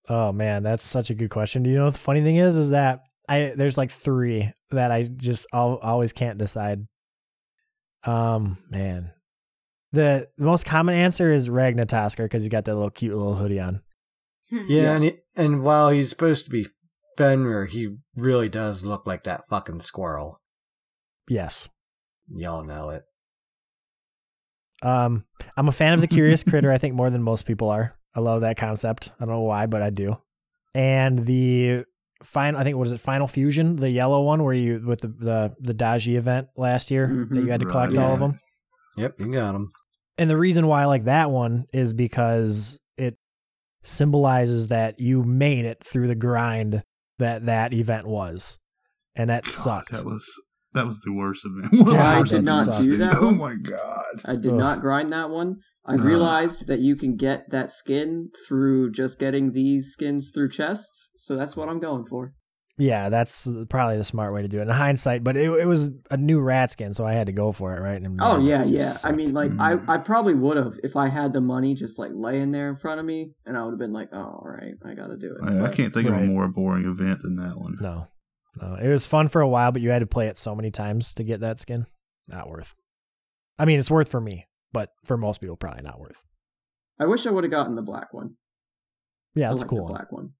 Oh man, that's such a good question. Do you know what the funny thing is? Is that I there's like three that I just al- always can't decide. Um, man, the, the most common answer is Ragnatasker because he's got that little cute little hoodie on. Yeah, Yeah. and he, and while he's supposed to be Fenrir, he really does look like that fucking squirrel. Yes. Y'all know it. Um, I'm a fan of the Curious Critter. I think more than most people are. I love that concept. I don't know why, but I do. And the final, I think was it Final Fusion, the yellow one, where you with the the the Daji event last year that Mhm. you had to Right, collect all of them. Yep, you got them. And the reason why I like that one is because it symbolizes that you made it through the grind that that event was, and that God, sucked. That was that was the worst event. God, I did not sucked. do that Oh one. my god. I did Ugh. not grind that one. I Ugh. realized that you can get that skin through just getting these skins through chests, so that's what I'm going for. Yeah, that's probably the smart way to do it in hindsight. But it, it was a new rat skin, so I had to go for it, right? And Oh man, yeah, that yeah. I mean, like Mm. I, I probably would have if I had the money just like laying there in front of me, and I would have been like, oh, all right, I got to do it. I, I can't think of a more boring event than that one. no, no, it was fun for a while, but you had to play it so many times to get that skin. Not worth. I mean, it's worth for me, but for most people, probably not worth. I wish I would have gotten the black one. Yeah, I it's like cool. The black one.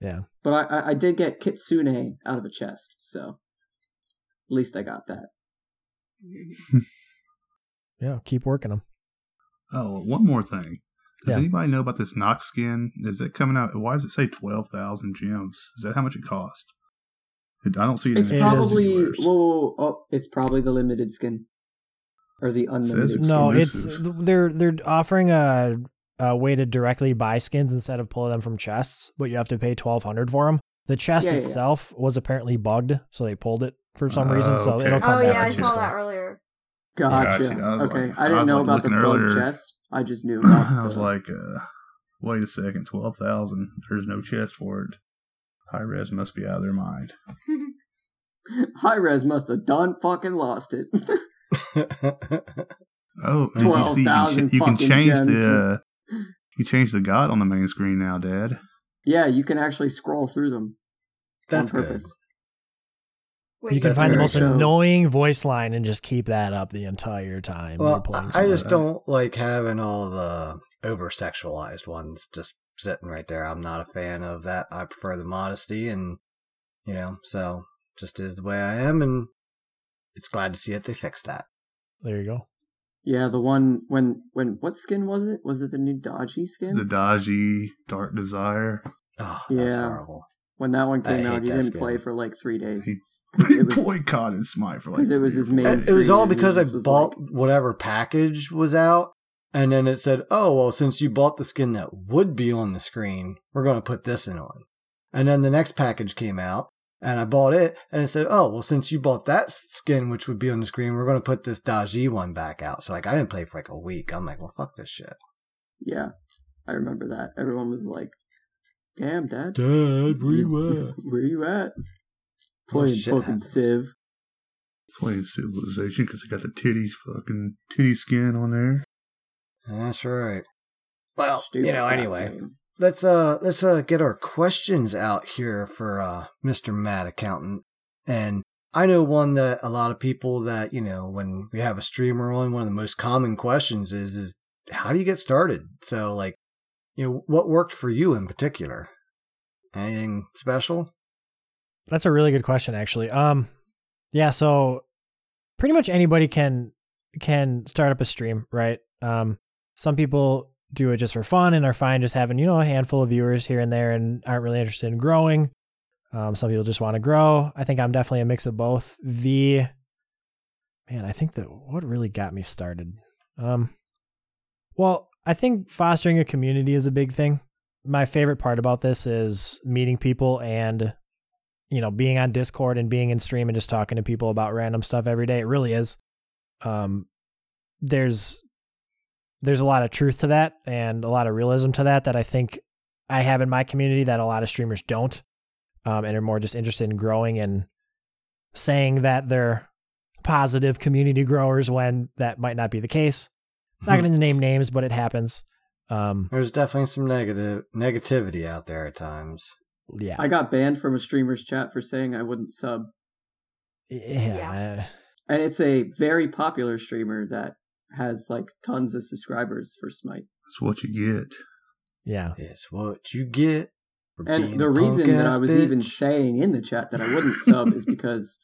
Yeah. But I, I, I did get Kitsune out of a chest, so at least I got that. Yeah, keep working them. Oh, one more thing. Does Yeah. anybody know about this Nox skin? Is it coming out? Why does it say 12,000 gems? Is that how much it cost? It, I don't see it It's in probably anywhere. whoa, whoa, whoa, oh, it's probably the limited skin or the unlimited. It's skin. No, it's they're they're offering a, a way to directly buy skins instead of pulling them from chests, but you have to pay twelve hundred for them. The chest Yeah, yeah, yeah. itself was apparently bugged, so they pulled it for some reason. So Okay. it'll come Oh back. yeah, I saw store. that earlier. Gotcha. Gotcha. I okay, like- I I didn't was, know like, about the looking earlier. chest. I just knew. About I was the- like, uh, wait a second, 12,000. There's no chest for it. Hi-Rez must be out of their mind. High res must have done fucking lost it. Oh, and you see, you can, 12,000 ch- you can change the, uh, you change the god on the main screen now, Dad. yeah, you can actually scroll through them That's on good. purpose. Wait, You can find the most cool. annoying voice line and just keep that up the entire time Well. I just don't like having all the over sexualized ones just sitting right there. I'm not a fan of that. I prefer the modesty and, you know, so just is the way I am and it's glad to see that they fixed that. There you go. Yeah, the one when when what skin was it? Was it the new Daji skin? The Daji Dark Desire. Oh, that's Yeah. horrible. when that one came hate out, he didn't skin. play for like three days. He It was- boycotted Smite for like because it was his main. It, it was all screen, because I bought like- whatever package was out, and then it said, "Oh well, since you bought the skin that would be on the screen, we're going to put this in on." And then the next package came out, and I bought it, and it said, "Oh well, since you bought that skin which would be on the screen, we're going to put this Daji one back out." So like, I didn't play for like a week. I'm like, "Well, fuck this shit." Yeah, I remember that. Everyone was like, "Damn, Dad, Dad, where you at? where you at? Playing shit fucking happens. Civ." Playing Civilization because it got the titties fucking titty skin on there. That's right. Well, Stupid you know, anyway, game. let's uh let's uh get our questions out here for uh Mr. Mad Accountant. And I know one that a lot of people that, you know, when we have a streamer on, one of the most common questions is is how do you get started? So like, you know, what worked for you in particular? Anything special? That's a really good question, actually. Um, yeah. So pretty much anybody can can start up a stream, right? Um, some people do it just for fun and are fine just having you know a handful of viewers here and there and aren't really interested in growing. Um, some people just want to grow. I think I'm definitely a mix of both. The man, I think that what really got me started. Um, well, I think fostering a community is a big thing. My favorite part about this is meeting people and you know, being on Discord and being in stream and just talking to people about random stuff every day. It really is. Um, there's there's a lot of truth to that and a lot of realism to that that I think I have in my community that a lot of streamers don't, um, and are more just interested in growing and saying that they're positive community growers when that might not be the case. Not going to name names, but it happens. Um, There's definitely some negative negativity out there at times. yeah, I got banned from a streamer's chat for saying I wouldn't sub, yeah. and it's a very popular streamer that has like tons of subscribers for Smite. That's what you get. Yeah. It's what you get. And the reason that I punk-ass was even saying in the chat that I wouldn't sub is because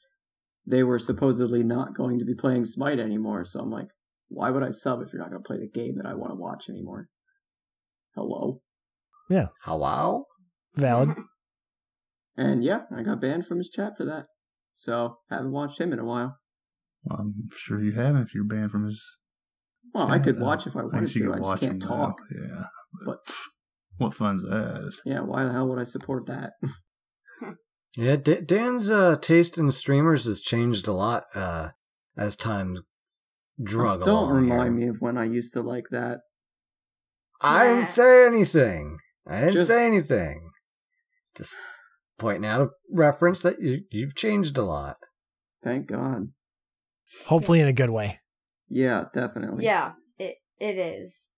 they were supposedly not going to be playing Smite anymore. So I'm like, why would I sub if you're not going to play the game that I want to watch anymore? Hello. Yeah. Hello? Valid. And yeah, I got banned from his chat for that. So haven't watched him in a while. Well, I'm sure you haven't if you're banned from his. Well, I could watch if I I wanted guess to. I just watch can't him now. talk. Yeah. But pff, what fun's that? yeah, why the hell would I support that? Yeah, D- Dan's uh, taste in streamers has changed a lot uh, as time drug Don't along. remind here. me of when I used to like that. I didn't say anything. I didn't Just- say anything. Just pointing out a reference that you you've changed a lot. Thank God. Hopefully in a good way. Yeah, definitely. Yeah, it it is.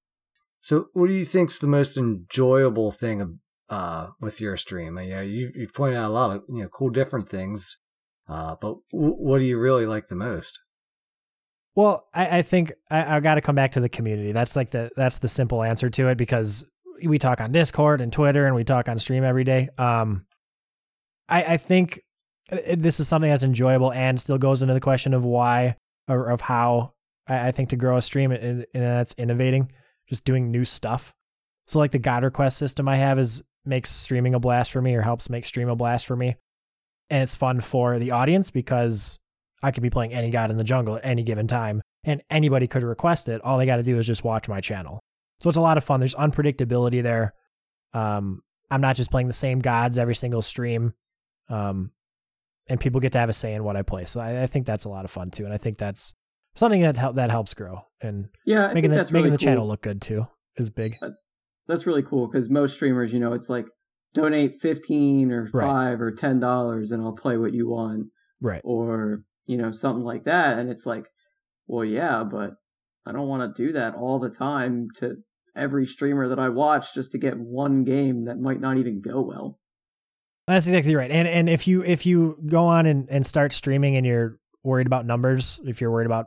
So, what do you think's the most enjoyable thing uh, with your stream? And, you know, you you pointed out a lot of you know cool different things, uh, but w- what do you really like the most? Well, I, I think I, I got to come back to the community. That's like the that's the simple answer to it because we talk on Discord and Twitter and we talk on stream every day. Um, I, I think this is something that's enjoyable and still goes into the question of why or of how I, I think to grow a stream and, and that's innovating, just doing new stuff. So like the God request system I have is makes streaming a blast for me or helps make stream a blast for me. And it's fun for the audience because I could be playing any god in the jungle at any given time and anybody could request it. All they got to do is just watch my channel. So it's a lot of fun. There's unpredictability there. Um, I'm not just playing the same gods every single stream. Um, and people get to have a say in what I play. So I, I think that's a lot of fun too. And I think that's something that hel- that helps grow and Yeah, I making the making really the cool. channel look good too is big. That's really cool because most streamers, you know, it's like donate fifteen or Right. five or ten dollars, and I'll play what you want, Right. or you know, something like that. And it's like, well, yeah, but I don't want to do that all the time to every streamer that I watch just to get one game that might not even go well. That's exactly right. And and if you if you go on and, and start streaming and you're worried about numbers, if you're worried about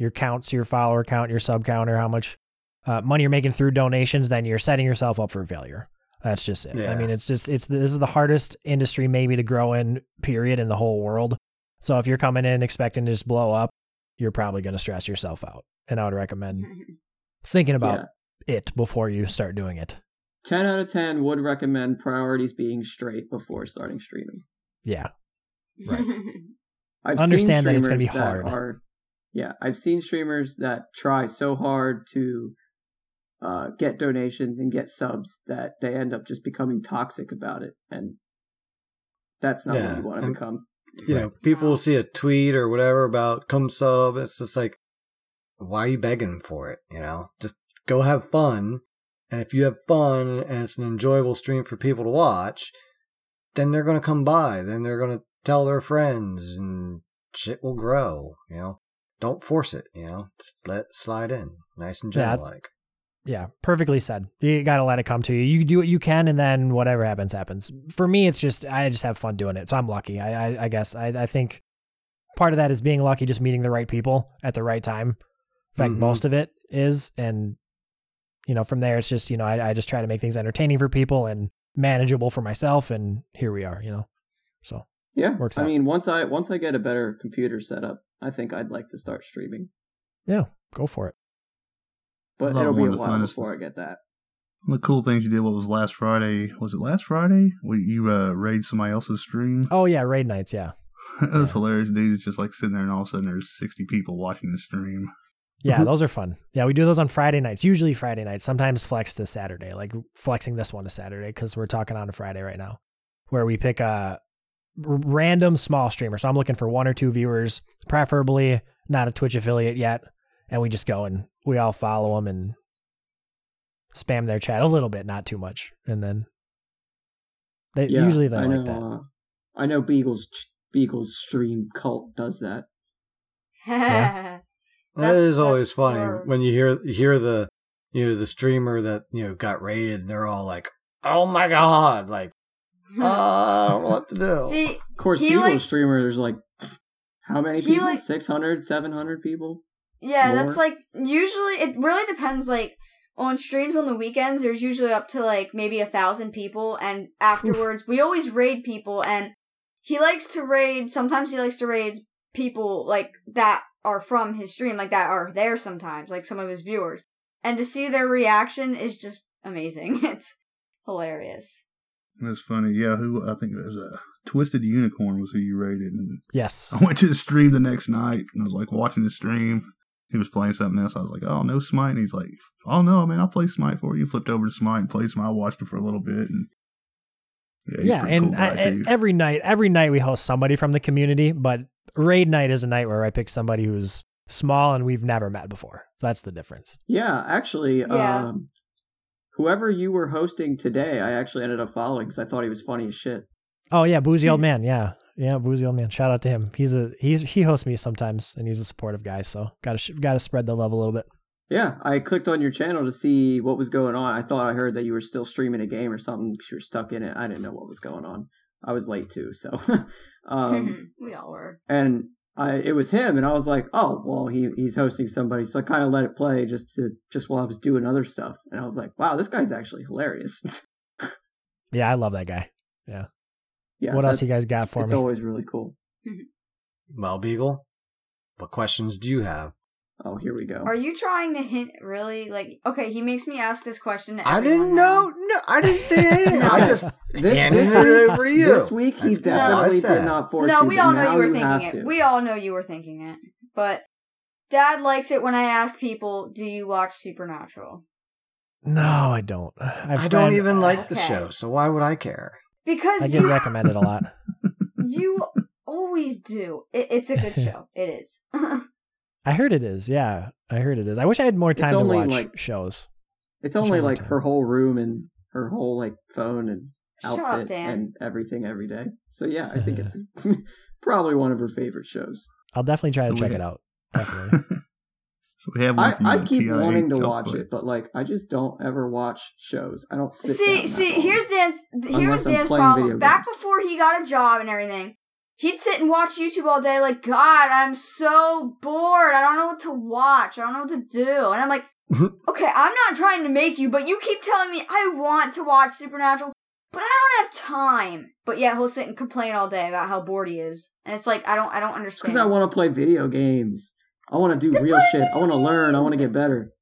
your counts, your follower count, your sub count, or how much uh, money you're making through donations, then you're setting yourself up for failure. That's just it. I mean, it's just it's this is the hardest industry maybe to grow in period in the whole world. So if you're coming in expecting to just blow up, you're probably going to stress yourself out. And I would recommend thinking about it before you start doing it. 10 out of 10 would recommend priorities being straight before starting streaming. Yeah. Right. I've Understand that it's gonna be streamers hard. Are, yeah, I've seen streamers that try so hard to uh, get donations and get subs that they end up just becoming toxic about it, and that's not Yeah, what you want to and- become. You know, people will see a tweet or whatever about come sub. It's just like, why are you begging for it? You know, just go have fun. And if you have fun and it's an enjoyable stream for people to watch, then they're going to come by. Then they're going to tell their friends and shit will grow. You know, don't force it. You know, just let it slide in nice and gentle like. Yeah, perfectly said. You got to let it come to you. You do what you can, and then whatever happens, happens. For me, it's just I just have fun doing it, so I'm lucky. I I, I guess I, I think part of that is being lucky, just meeting the right people at the right time. In fact, Mhm. most of it is, and you know, from there, it's just you know, I, I just try to make things entertaining for people and manageable for myself, and here we are. You know, so Yeah, Works I out. mean, once I once I get a better computer setup, I think I'd like to start streaming, yeah, go for it. but thought it'll be one a the while funnest- before I get that. One of the cool things you did what was last Friday. Was it last Friday? Where you uh, raid somebody else's stream? Oh yeah, raid nights. Yeah, that was yeah. hilarious, dude. It's just like sitting there and all of a sudden there's 60 people watching the stream. Yeah, those are fun. Yeah, we do those on Friday nights. Usually Friday nights. Sometimes flex to Saturday, like flexing this one to Saturday because we're talking on a Friday right now, where we pick a r- random small streamer. So I'm looking for one or two viewers, preferably not a Twitch affiliate yet, and we just go and we all follow them and spam their chat a little bit, not too much, and then they Yeah, usually they I like know, that. Uh, I know Beagle's Beagle's stream cult does that. Yeah. That's- always funny horrible. when you hear you hear the you know the streamer that you know got raided. and They're all like, "Oh my god!" Like, oh, I don't know what to do. See, Of course, He, Beagle's like- streamer, there's like how many people? like- 600, 700 people? Yeah, that's like usually it really depends. Like on streams on the weekends, there's usually up to like maybe a thousand people, and afterwards we always raid people. And he likes to raid. Sometimes he likes to raid people like that are from his stream, like that are there sometimes, like some of his viewers. And to see their reaction is just amazing. It's hilarious. That's funny. Yeah, who I think it was a Twisted Unicorn was who you rated, and Yes. I went to the stream the next night and I was like watching the stream. He was playing something else. I was like, "Oh no, Smite!" And he's like, "Oh no, man, I'll play Smite for you." Flipped over to Smite and played Smite. I watched it for a little bit, and yeah, yeah, and, cool I, and every night, every night we host somebody from the community, but raid night is a night where I pick somebody who's small and we've never met before. That's the difference. Yeah, actually, Yeah. um, whoever you were hosting today, I actually ended up following because I thought he was funny as shit. Oh yeah, boozy old man. Yeah, yeah, boozy old man. Shout out to him. He's a he's he hosts me sometimes, and he's a supportive guy. So got to got to spread the love a little bit. Yeah, I clicked on your channel to see what was going on. I thought I heard that you were still streaming a game or something 'cause you were stuck in it. I didn't know what was going on. I was late too, so. um, we all were. and I it was him, and I was like, oh well, he he's hosting somebody, so I kind of let it play just to just while I was doing other stuff, and I was like, wow, this guy's actually hilarious. Yeah, I love that guy. yeah. Yeah. what else that's- you guys got for It's me? always really cool. Well, Beagle, what questions do you have? Oh, here we go. Are you trying to hint really like okay, he makes me ask this question to I didn't know. No, I didn't say anything. I just This- handed this it week- over to you. This week he That's definitely did not force No, you, we all know you were have thinking it. to. We all know you were thinking it. But Dad likes it when I ask people, "Do you watch Supernatural?" No, I don't. I've I don't even uh, like the show, so why would I care? Because I get you recommended a lot. you always do. It, it's a good show. It is. I heard it is. Yeah, I heard it is. I wish I had more time to watch like- shows. It's only like her whole room and her whole like phone and outfit up, and everything every day. So yeah, I think it's probably one of her favorite shows. I'll definitely try So to check we- it out. Definitely. so we have one I, from I keep TIH. wanting to watch go ahead. it, but like I just don't ever watch shows. I don't sit down see, that see, here's Dan's here's Dan's problem. Back before he got a job and everything, he'd sit and watch YouTube all day. Like, God, I'm so bored. I don't know what to watch. I don't know what to do. And I'm like, mm-hmm. okay, I'm not trying to make you, but you keep telling me I want to watch Supernatural, but I don't have time. But yeah, he'll sit and complain all day about how bored he is, and it's like I don't, I don't understand. because I want to play video games. I want to do Then real shit. I want to learn. I want to get better.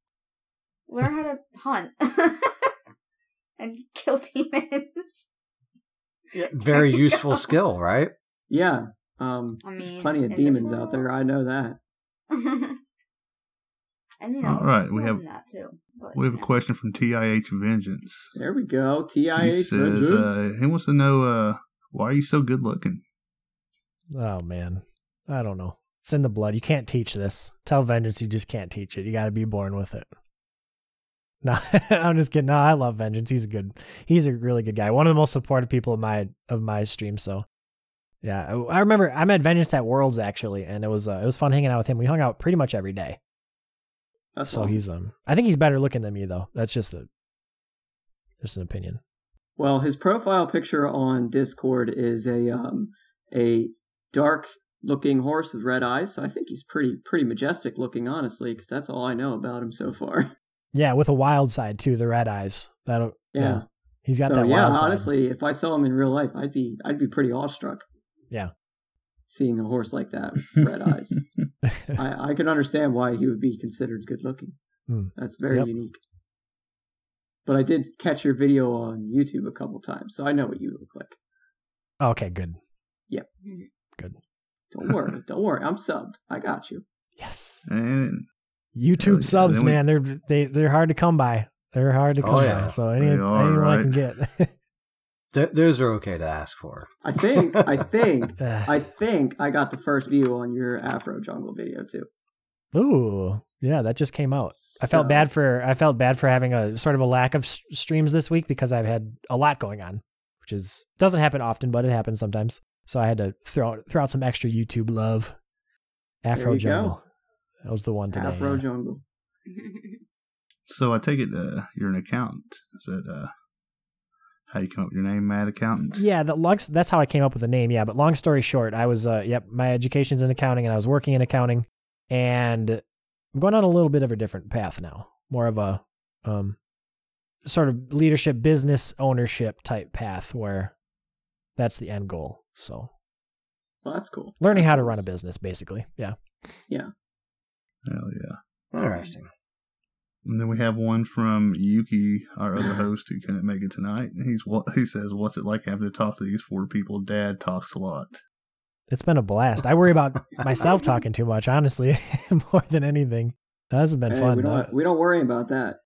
learn how to hunt and kill demons. Yeah, Very useful skill, right? Yeah. Um. I mean, Plenty of demons out there. I know that. and you know, All it's- right, we have- that too. But, We have a question from TIH Vengeance. There we go. He TIH says uh, he wants to know uh, why are you so good looking? oh man, I don't know. It's in the blood. You can't teach this. Tell Vengeance you just can't teach it. You got to be born with it. No, I'm just kidding. No, I love Vengeance. He's a good. He's a really good guy. One of the most supportive people of my of my stream. So, yeah, I, remember I met Vengeance at Worlds actually, and it was uh, it was fun hanging out with him. We hung out pretty much every day. That's so awesome. he's um. I think he's better looking than me though. That's just a just an opinion. Well, his profile picture on Discord is a um a dark looking horse with red eyes. So I think he's pretty pretty majestic looking, honestly, because that's all I know about him so far. Yeah, with a wild side too. The red eyes. That Yeah. He's got so that yeah, wild side. honestly, if I saw him in real life, I'd be I'd be pretty awestruck. Yeah. Seeing a horse like that with red eyes. I, I can understand why he would be considered good looking. Hmm. That's very Yep. unique. But I did catch your video on YouTube a couple times, so I know what you look like. okay, good. Yep. Good. Don't worry, don't worry. I'm subbed. I got you. Yes. And YouTube yeah, subs, then we- man, they're they they're hard to come by. They're hard to Oh, come yeah. by. So any, They are, anyone I can get. Th- those are okay to ask for. I think I think I think I got the first view on your Afro Jungle video too. Ooh, yeah, that just came out. I felt bad for I felt bad for having a sort of a lack of s- streams this week because I've had a lot going on, which is doesn't happen often, but it happens sometimes. So I had to throw out, throw out some extra YouTube love. Afro you go. Jungle. That was the one today. Afro yeah. Jungle. so I take it uh, you're an accountant. Is that uh, how you come up with your name, Mad Accountant? Yeah, that long, that's how I came up with the name. Yeah, but long story short, I was uh yep, my education's in accounting and I was working in accounting and I'm going on a little bit of a different path now. More of a um sort of leadership business ownership type path where that's the end goal. So, Well, that's cool. learning That's how to run a business basically. Yeah. Yeah. Hell yeah. Interesting. And then we have one from Yuki, our other host, who couldn't make it tonight. He's what he says. What's it like having to talk to these four people? Dad talks a lot. It's been a blast. I worry about myself talking too much, honestly, more than anything. This has been Hey, fun. we Uh, don't we don't worry about that.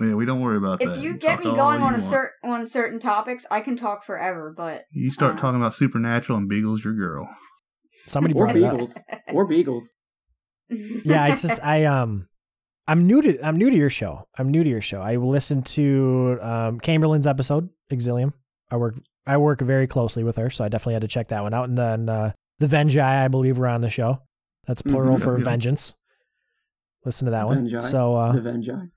Yeah, we don't worry about that. if you get me going on a certain on certain topics, I can talk forever. But You start uh, talking about supernatural and Beagle's your girl. somebody Or brought it up. beagles. Or beagles. yeah, it's just I um I'm new to I'm new to your show. I'm new to your show. I listened to um Chamberlain's episode, Exilium. I work I work very closely with her, so I definitely had to check that one out. And then uh the Vengi, I believe, were on the show. That's plural Mhm. for Yeah. vengeance. Listen to that one. So uh the Vengi.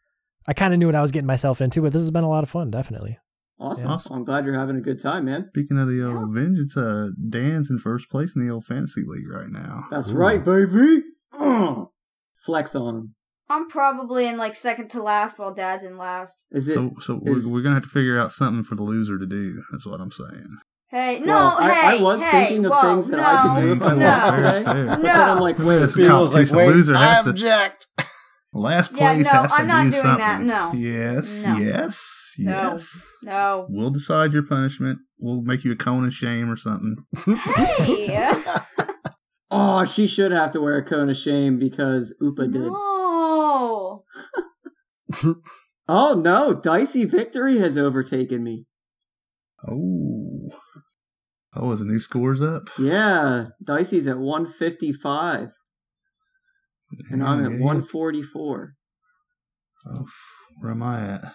I kind of knew what I was getting myself into, but this has been a lot of fun, definitely. Awesome. Awesome. I'm glad you're having a good time, man. Speaking of the old vengeance, uh, Dan's in first place in the old fantasy league right now. That's Ooh. right, baby. Ugh. Flex on him. I'm probably in like second to last while Dad's in last. Is it? So, so is- we're, we're gonna have to figure out something for the loser to do. That's what I'm saying. Hey, no, Well, I- hey, I was hey, thinking of whoa, things that no, I could do if I no, lost Fair today. fair. But No. then I'm like, wait, This People's like, competition wait, loser I has to object. last Yeah, no, has to I'm not do doing something. that, no. Yes, No. yes, No. yes. No. We'll decide your punishment. We'll make you a cone of shame or something. Hey. oh, she should have to wear a cone of shame because Upa did. no. Oh no, Dicey Victory has overtaken me. Oh, oh, is the new scores up? Yeah, Dicey's at 155, and I'm at Yeah. 144. Oh, where am I at?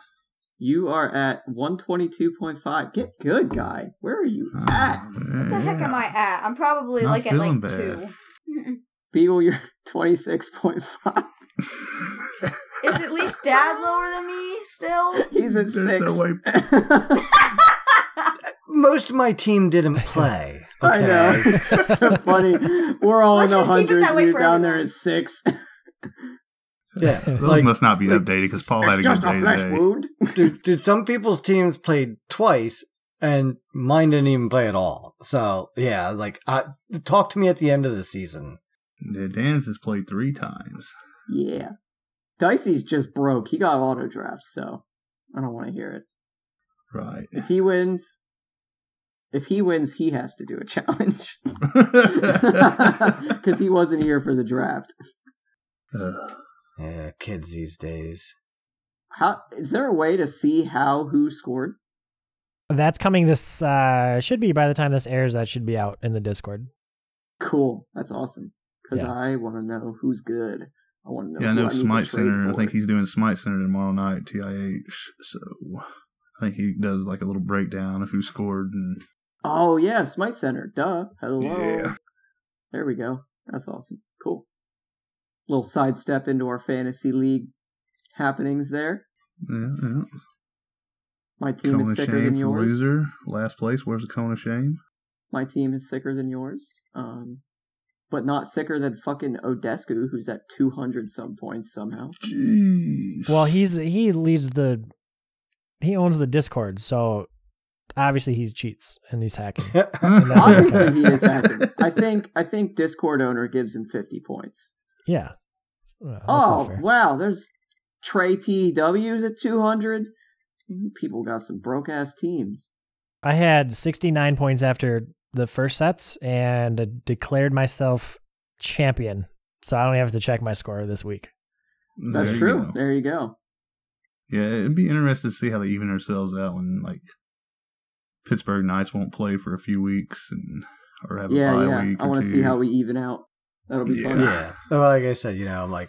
You are at 122.5. Get good, guy. Where are you ah, at? What the heck am I at? I'm probably Not like at like bad. two. Beagle, you're 26.5. Is at least Dad lower than me still? He's at There's six. no way- Most of my team didn't play. I know. It's so funny. We're all Let's in the just keep it hundreds. that way and You're for down there at six. Yeah. Those like, must not be like, updated because Paul had a just good a day flesh today. wound. dude, dude, some people's teams played twice and mine didn't even play at all. So, yeah, like, I, talk to me at the end of the season. Yeah, Dan's has played three times. Yeah. Dicey's just broke. He got auto drafts, so I don't want to hear it. Right. If he wins, if he wins, he has to do a challenge because he wasn't here for the draft. Ugh. Yeah, kids these days. How is there a way to see how who scored? That's coming this uh should be by the time this airs that should be out in the Discord. Cool, that's awesome. Because Yeah. I want to know who's good. I want to know. yeah, I know need to Smite Center. I think he's doing Smite Center tomorrow night, TIH. So I think he does like a little breakdown of who scored and Oh yeah, Smite Center. Duh. Hello. Yeah. There we go. That's awesome. Cool. Little sidestep into our fantasy league happenings there. yeah, yeah. My team Cone is sicker than yours. loser. Last place. Where's the cone of shame? My team is sicker than yours. Um, but not sicker than fucking Odescu, who's at 200 some points somehow. Jeez. Well, he's he leads the he owns the Discord, so obviously he cheats and he's hacking. Obviously, he is hacking. I think I think Discord owner gives him 50 points. Yeah. Well, Oh wow, there's Trey TW's at 200. People got some broke ass teams. I had 69 points after the first sets and declared myself champion. So I don't have to check my score this week. That's There true. go. There you go. Yeah, it'd be interesting to see how they even themselves out when like Pittsburgh Knights won't play for a few weeks and or have a Yeah, bye yeah. week. I want to see how we even out. That'll be Yeah. fun. Yeah. But like I said, you know, I'm like,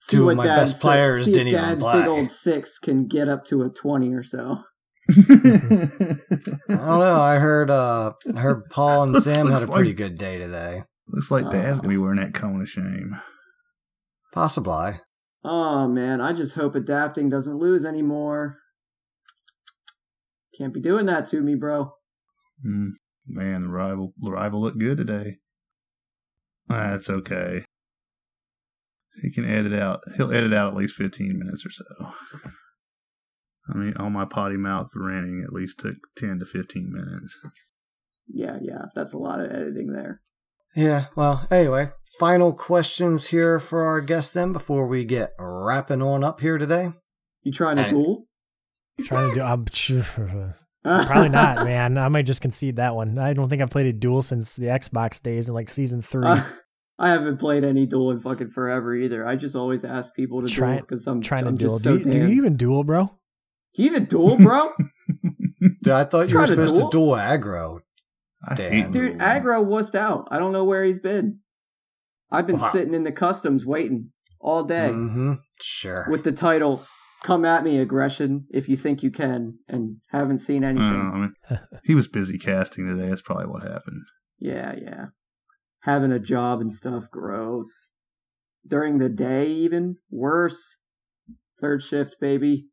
See Two of my Dad's best players see didn't if even Dad's play. big old six can get up to a 20 or so. I don't know. I heard, uh, I heard Paul and Looks- Sam had a looks pretty like- good day today. Looks like Dad's Oh. gonna be wearing that cone of shame. Possibly. Oh man, I just hope adapting doesn't lose anymore. Can't be doing that to me, bro. Mm, man, the rival the rival looked good today. That's okay. He can edit out. He'll edit out at least fifteen minutes or so. I mean, all my potty mouth ranting at least took ten to fifteen minutes. Yeah, yeah, that's a lot of editing there. Yeah. Well, anyway, final questions here for our guest then before we get wrapping on up here today. You trying to Hey. duel? Trying to do I'm probably not, man. I might just concede that one. I don't think I've played a duel since the Xbox days in like season 3. Uh, I haven't played any duel in fucking forever either. I just always ask people to Try- duel because I'm trying I'm to duel. just so do, you, do you even duel, bro? Do you even duel, bro? Dude, I thought you Try were to supposed duel? to duel aggro. Damn. hate Dude, dueling. aggro wussed out. I don't know where he's been. I've been Wow. sitting in the customs waiting all day Mm-hmm. Sure. with the title "Come at me, aggression, if you think you can," and haven't seen I anything. don't know, I mean, he was busy casting today. That's probably what happened. Yeah, yeah. Having a job and stuff, gross. During the day, even worse. Third shift, baby.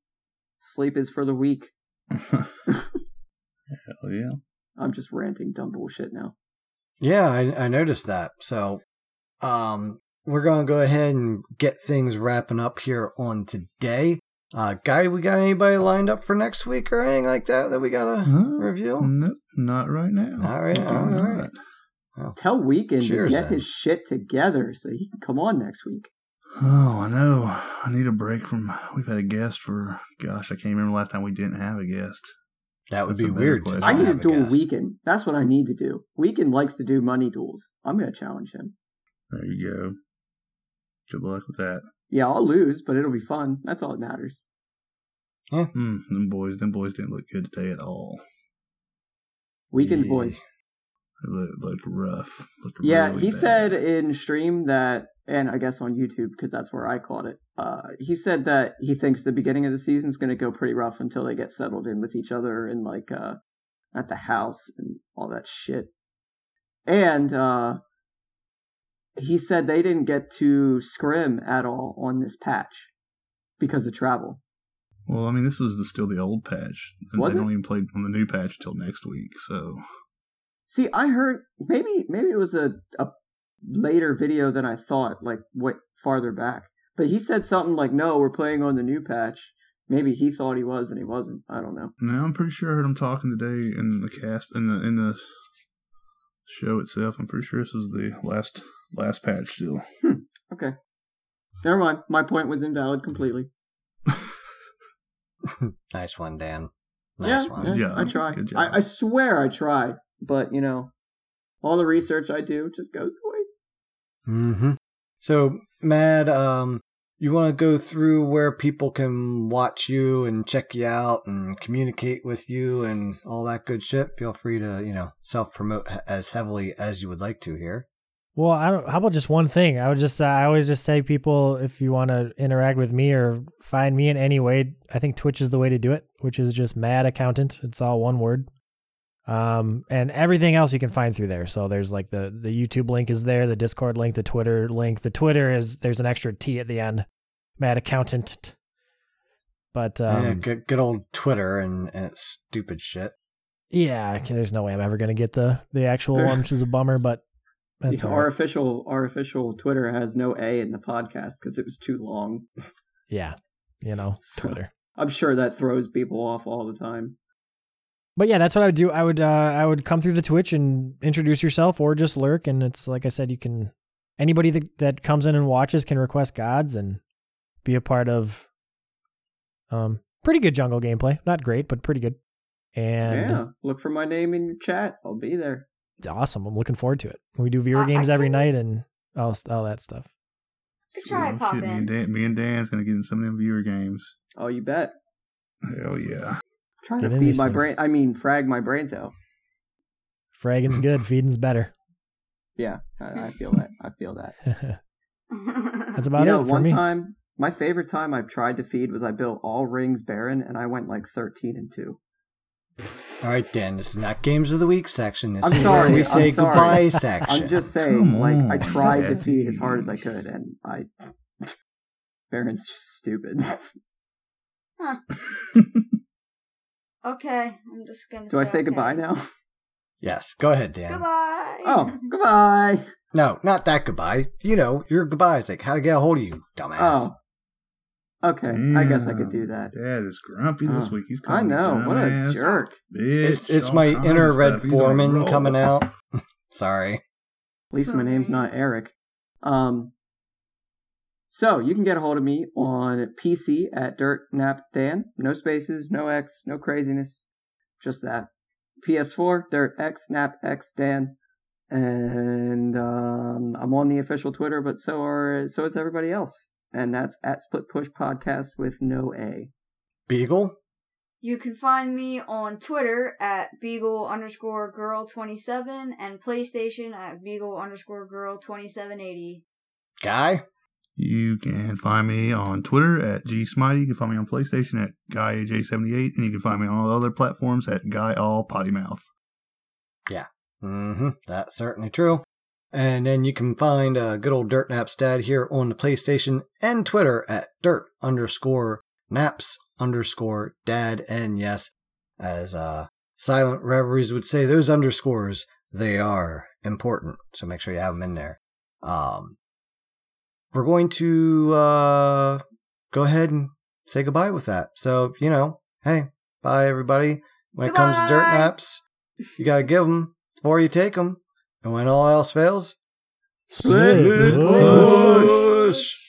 Sleep is for the weak. Hell yeah. I'm just ranting dumb bullshit now. Yeah, I, I noticed that. So, um, we're going to go ahead and get things wrapping up here on today. Uh, guy, we got anybody lined up for next week or anything like that that we got to Huh? review? Nope, not right now. All right, Do all right. not. Tell Weekend Cheers, to get then. his shit together so he can come on next week. Oh, I know. I need a break from. We've had a guest for. Gosh, I can't remember last time we didn't have a guest. That would That's be a weird. Question. I need to have a duel. Weekend. That's what I need to do. Weekend likes to do money duels. I'm gonna challenge him. There you go. Good luck with that. Yeah, I'll lose, but it'll be fun. That's all that matters. Huh? Mm, them boys, them boys didn't look good today at all. Weekend Yeah. boys. They looked, looked rough. Looked Yeah, really he bad. said in stream that, and I guess on YouTube because that's where I caught it. Uh, he said that he thinks the beginning of the season is going to go pretty rough until they get settled in with each other and like uh, at the house and all that shit. And uh, he said they didn't get to scrim at all on this patch because of travel. Well, I mean, this was the, still the old patch. And Was they it? don't even play on the new patch until next week. So See, I heard maybe maybe it was a a later video than I thought, like what farther back. But he said something like, "No, we're playing on the new patch." Maybe he thought he was and he wasn't. I don't know. now I'm pretty sure I heard him talking today in the cast in the in the show itself. I'm pretty sure this is the last last patch still. Okay, never mind. My point was invalid completely. Nice one, Dan. Nice yeah, one. yeah, job. I try. I, I swear I try, but you know, all the research I do just goes to waste. Mm-hmm. So, Mad, um, you want to go through where people can watch you and check you out and communicate with you and all that good shit? Feel free to, you know, self promote as heavily as you would like to here. Well, I don't. How about just one thing? I would just. Uh, I always just say, people, if you want to interact with me or find me in any way, I think Twitch is the way to do it. Which is just Mad Accountant. It's all one word. Um, and everything else you can find through there. So there's like the the YouTube link is there, the Discord link, the Twitter link. The Twitter is there's an extra T at the end. Mad Accountant. But um, yeah, good, good old Twitter and, and stupid shit. yeah, there's no way I'm ever gonna get the the actual one, which is a bummer. But that's Yeah, all our official our official Twitter has no A in the podcast because it was too long. yeah, you know, So- Twitter. I'm sure that throws people off all the time. But yeah, that's what I would do. I would uh, I would come through the Twitch and introduce yourself, or just lurk. And it's like I said, you can anybody that that comes in and watches can request gods and be a part of um pretty good jungle gameplay. Not great, but pretty good. And yeah, look for my name in your chat. I'll be there. It's awesome. I'm looking forward to it. We do viewer Uh, I games every can- night and all all that stuff. Could try Well, pop shit, Me in. and, Dan, me and Dan's gonna get in some of them viewer games. Oh, you bet. Hell yeah! trying Get to feed my things. brain. I mean, frag my brains out. Fragging's good, feeding's better. Yeah, I, I feel that. I feel that. That's about you know, it for one me. time, my favorite time I've tried to feed was I built all rings Baron, and I went like thirteen and two. All right, Dan, this is not Games of the Week section. This I'm is sorry, where we I'm say sorry. goodbye section. I'm just saying, Come like I tried to Dad, feed as hard as I could, and I Baron's just stupid. okay, I'm just gonna. Do I say okay. goodbye now? Yes, go ahead, Dan. Goodbye. Oh, goodbye. No, not that goodbye. You know, your goodbye is like how to get a hold of you, dumbass. Oh, okay. I guess I could do that. Dad is grumpy this week. He's I calling me know. What a jerk. Bitch, It's, it's my inner Red stuff. He's on a Foreman coming out. Sorry. At least my name's not Eric. Um, so you can get a hold of me on PC at Dirt Nap Dan. No spaces, no X, no craziness, just that. PS4 Dirt X Nap X Dan, and um, I'm on the official Twitter, but so are so is everybody else, and that's at Split Push Podcast with no A. Beagle? You can find me on Twitter at Beagle underscore girl twenty seven and PlayStation at Beagle underscore girl twenty seven eighty. Guy? You can find me on Twitter at GSmitey. You can find me on PlayStation at GuyAJ78. And you can find me on all other platforms at Guy All Potty Mouth. Mm-hmm. That's certainly true. And then you can find uh, good old Dirt Naps Dad here on the PlayStation and Twitter at dirt underscore naps underscore dad. And yes, as uh, Silent Reveries would say, those underscores they are important. So make sure you have them in there. Um, we're going to uh, go ahead and say goodbye with that. So you know, hey, bye everybody. When it comes to dirt naps, you gotta give them before you take them, and when all else fails, Split Split push. push.